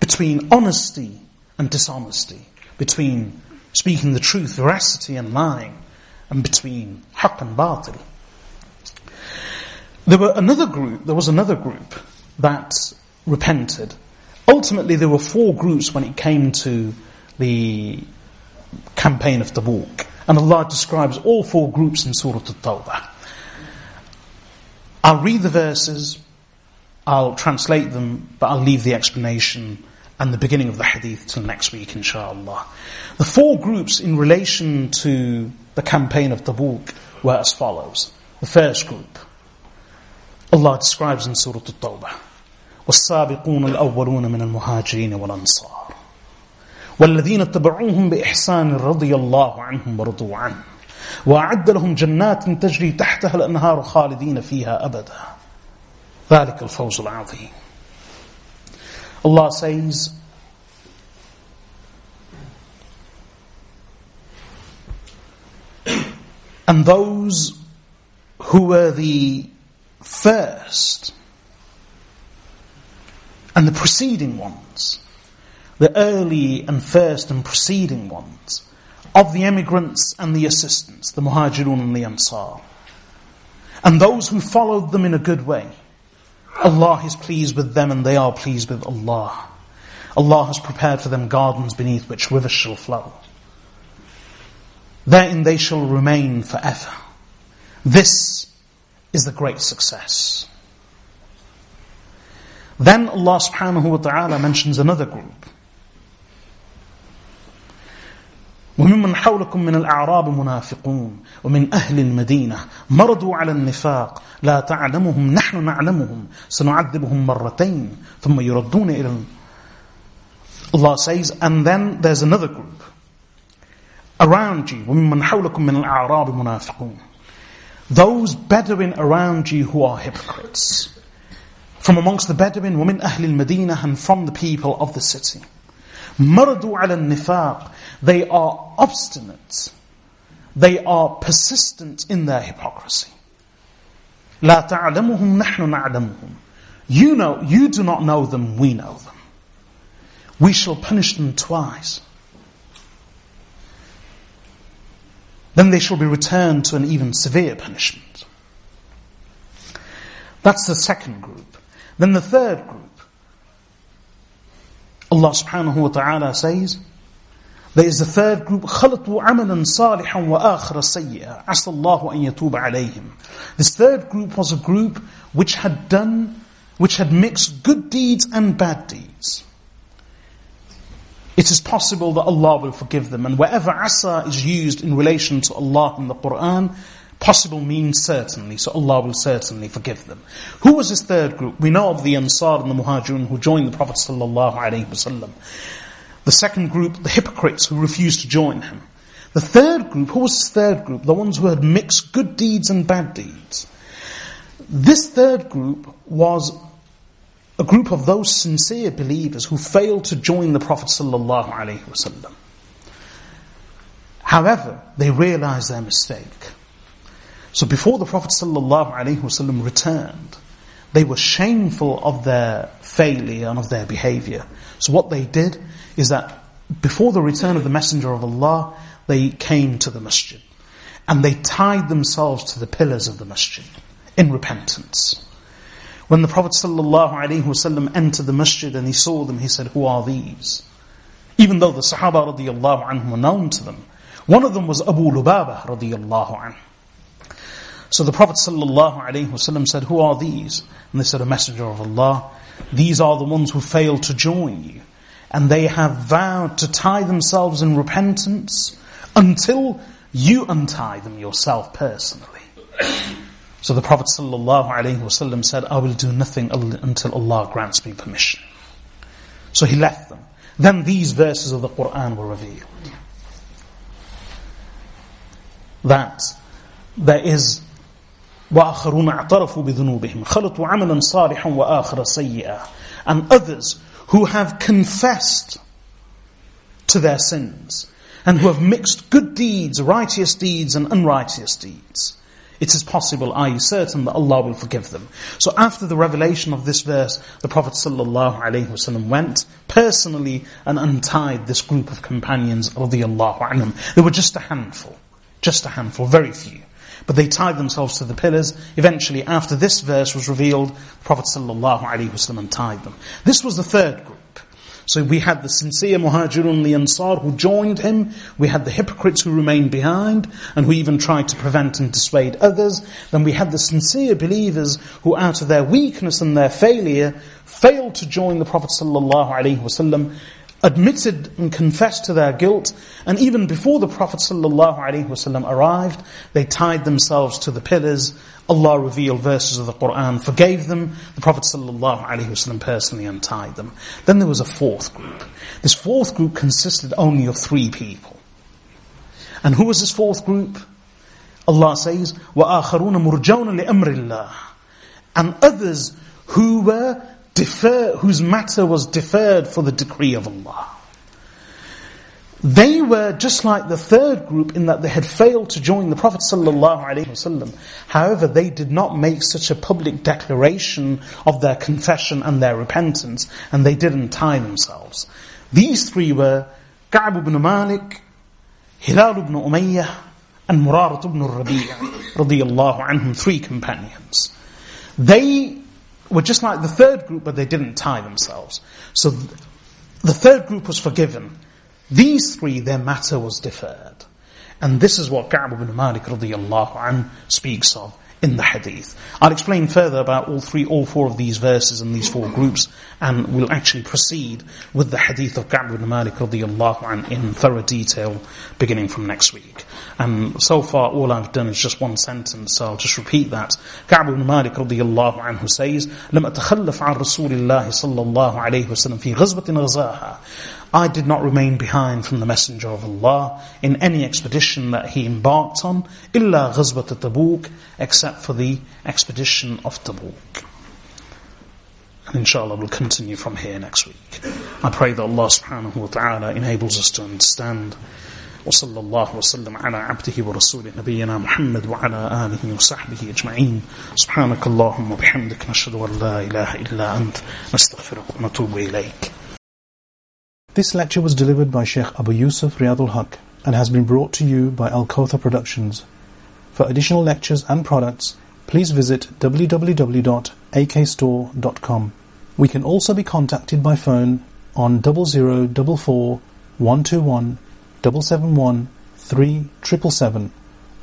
between honesty and dishonesty, between speaking the truth, veracity and lying, and between haqq and batil. There were another group, there was another group that repented. Ultimately there were four groups when it came to the campaign of Tabuk. And Allah describes all four groups in Surah Al-Tawbah. I'll read the verses, I'll translate them, but I'll leave the explanation and the beginning of the hadith till next week, inshallah. The four groups in relation to the campaign of Tabuk were as follows. The first group, Allah describes in Surah Al-Tawbah, والسابقون الأولون من المهاجرين والأنصار والذين اتبعوهم بإحسان رضي الله عنهم ورضوا عنه. وأعد لهم جنات تجري تحتها الأنهار خالدين فيها أبدا. ذلك الفوز العظيم. Allah says and those who were the first and the preceding ones the early and first and preceding ones of the emigrants and the assistants, the muhajirun and the ansar, and those who followed them in a good way. Allah is pleased with them and they are pleased with Allah. Allah has prepared for them gardens beneath which rivers shall flow. Therein they shall remain forever. This is the great success. Then Allah subhanahu wa ta'ala mentions another group. وممن حولكم من الأعراب منافقون ومن أهل المدينة مرضوا على النفاق. لا تعلمهم نحن نعلمهم. سنعذبهم مرتين ثم يردون إلى Allah says and then there's another group. Around you وممن حولكم من الأعراب منافقون. Those Bedouin around you who are hypocrites. From amongst the Bedouin ومن أهل المدينة and from the people of the city. مرضوا على النفاق they are obstinate. They are persistent in their hypocrisy. لا تعلمهم نحن نعلمهم. You know, you do not know them, we know them. We shall punish them twice. Then they shall be returned to an even severe punishment. That's the second group. Then the third group. Allah subhanahu wa ta'ala says, there is a third group, خلطوا عملا صالحا وآخر سيئا عسى الله أن يتوب عليهم. This third group was a group which had done, which had mixed good deeds and bad deeds. It is possible that Allah will forgive them. And wherever asa is used in relation to Allah in the Quran, possible means certainly. So Allah will certainly forgive them. Who was this third group? We know of the Ansar and the Muhajirun who joined the Prophet wasallam. The second group, the hypocrites who refused to join him. The third group, who was this third group? The ones who had mixed good deeds and bad deeds. This third group was a group of those sincere believers who failed to join the Prophet wasallam. However, they realized their mistake. So before the Prophet sallallahu alaihi wasallam returned, they were shameful of their failure and of their behavior. So what they did is that before the return of the Messenger of Allah, they came to the masjid. And they tied themselves to the pillars of the masjid in repentance. When the Prophet ﷺ entered the masjid and he saw them, he said, Who are these? Even though the Sahaba radiallahu anhum were known to them. One of them was Abu Lubaba radiallahu anhu. So the Prophet said, Who are these? And they said, A messenger of Allah. These are the ones who failed to join you and they have vowed to tie themselves in repentance until you untie them yourself personally. So the Prophet said, I will do nothing until Allah grants me permission. So he left them. Then these verses of the Quran were revealed. That there is وآخرون اعترفوا بذنوبهم خلطوا عملا صالحا وآخر سيئا and others who have confessed to their sins and who have mixed good deeds, righteous deeds and unrighteous deeds. It is possible, are you certain that Allah will forgive them? So after the revelation of this verse, the Prophet ﷺ went personally and untied this group of companions radiallahu anhum. There were just a handful, just a handful, very few. But they tied themselves to the pillars. Eventually, after this verse was revealed, the Prophet ﷺ untied them. This was the third group. So we had the sincere muhajirun, the ansar who joined him. We had the hypocrites who remained behind and who even tried to prevent and dissuade others. Then we had the sincere believers who out of their weakness and their failure failed to join the Prophet ﷺ admitted and confessed to their guilt, and even before the Prophet ﷺ arrived, they tied themselves to the pillars. Allah revealed verses of the Quran, forgave them, the Prophet ﷺ personally untied them. Then there was a fourth group. This fourth group consisted only of three people. And who was this fourth group? Allah says, وَآخَرُونَ مُرْجَوْنَ لِأَمْرِ اللَّهِ And others who were defer, whose matter was deferred for the decree of Allah. They were just like the third group in that they had failed to join the Prophet ﷺ. However, they did not make such a public declaration of their confession and their repentance, and they didn't tie themselves. These three were Ka'b ibn Malik, Hilal ibn Umayyah, and Murarat ibn Rabi' <laughs> radiyallahu anhum, three companions. They were just like the third group, but they didn't tie themselves. So the third group was forgiven. These three, their matter was deferred. And this is what Ka'b ibn Malik radiallahu an speaks of in the hadith. I'll explain further about all three, all four of these verses and these four groups, and we'll actually proceed with the hadith of Ka'b ibn Malik radiallahu an in thorough detail beginning from next week. And so far all I've done is just one sentence, so I'll just repeat that. Ka'b ibn Malik radiallahu anhu says, لم أتخلف عن رسول الله صلى الله عليه وسلم في غزوة غزاها I did not remain behind from the Messenger of Allah in any expedition that he embarked on, illa ghazwat Tabuk, except for the expedition of Tabuk. And inshallah we'll continue from here next week. I pray that Allah subhanahu wa ta'ala enables us to understand وصلى الله وسلم على عبده ورسوله نبينا محمد وعلى آله وصحبه أجمعين سبحانك اللهم وبحمدك نشهد أن لا إله إلا أنت نستغفرك ونتوب إليك this lecture was delivered by Sheikh Abu Yusuf Riyadul Haq and has been brought to you by Al Kauthar Productions. For additional lectures and products, please visit www.akstore.com. We can also be contacted by phone on 0044 121 771 3777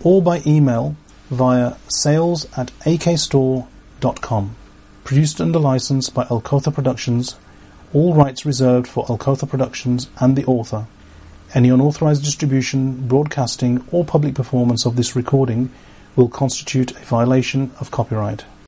or by email via sales at akstore.com. Produced under license by Al Kauthar Productions all rights reserved for Al Kauthar Productions and the author. Any unauthorized distribution, broadcasting, or public performance of this recording will constitute a violation of copyright.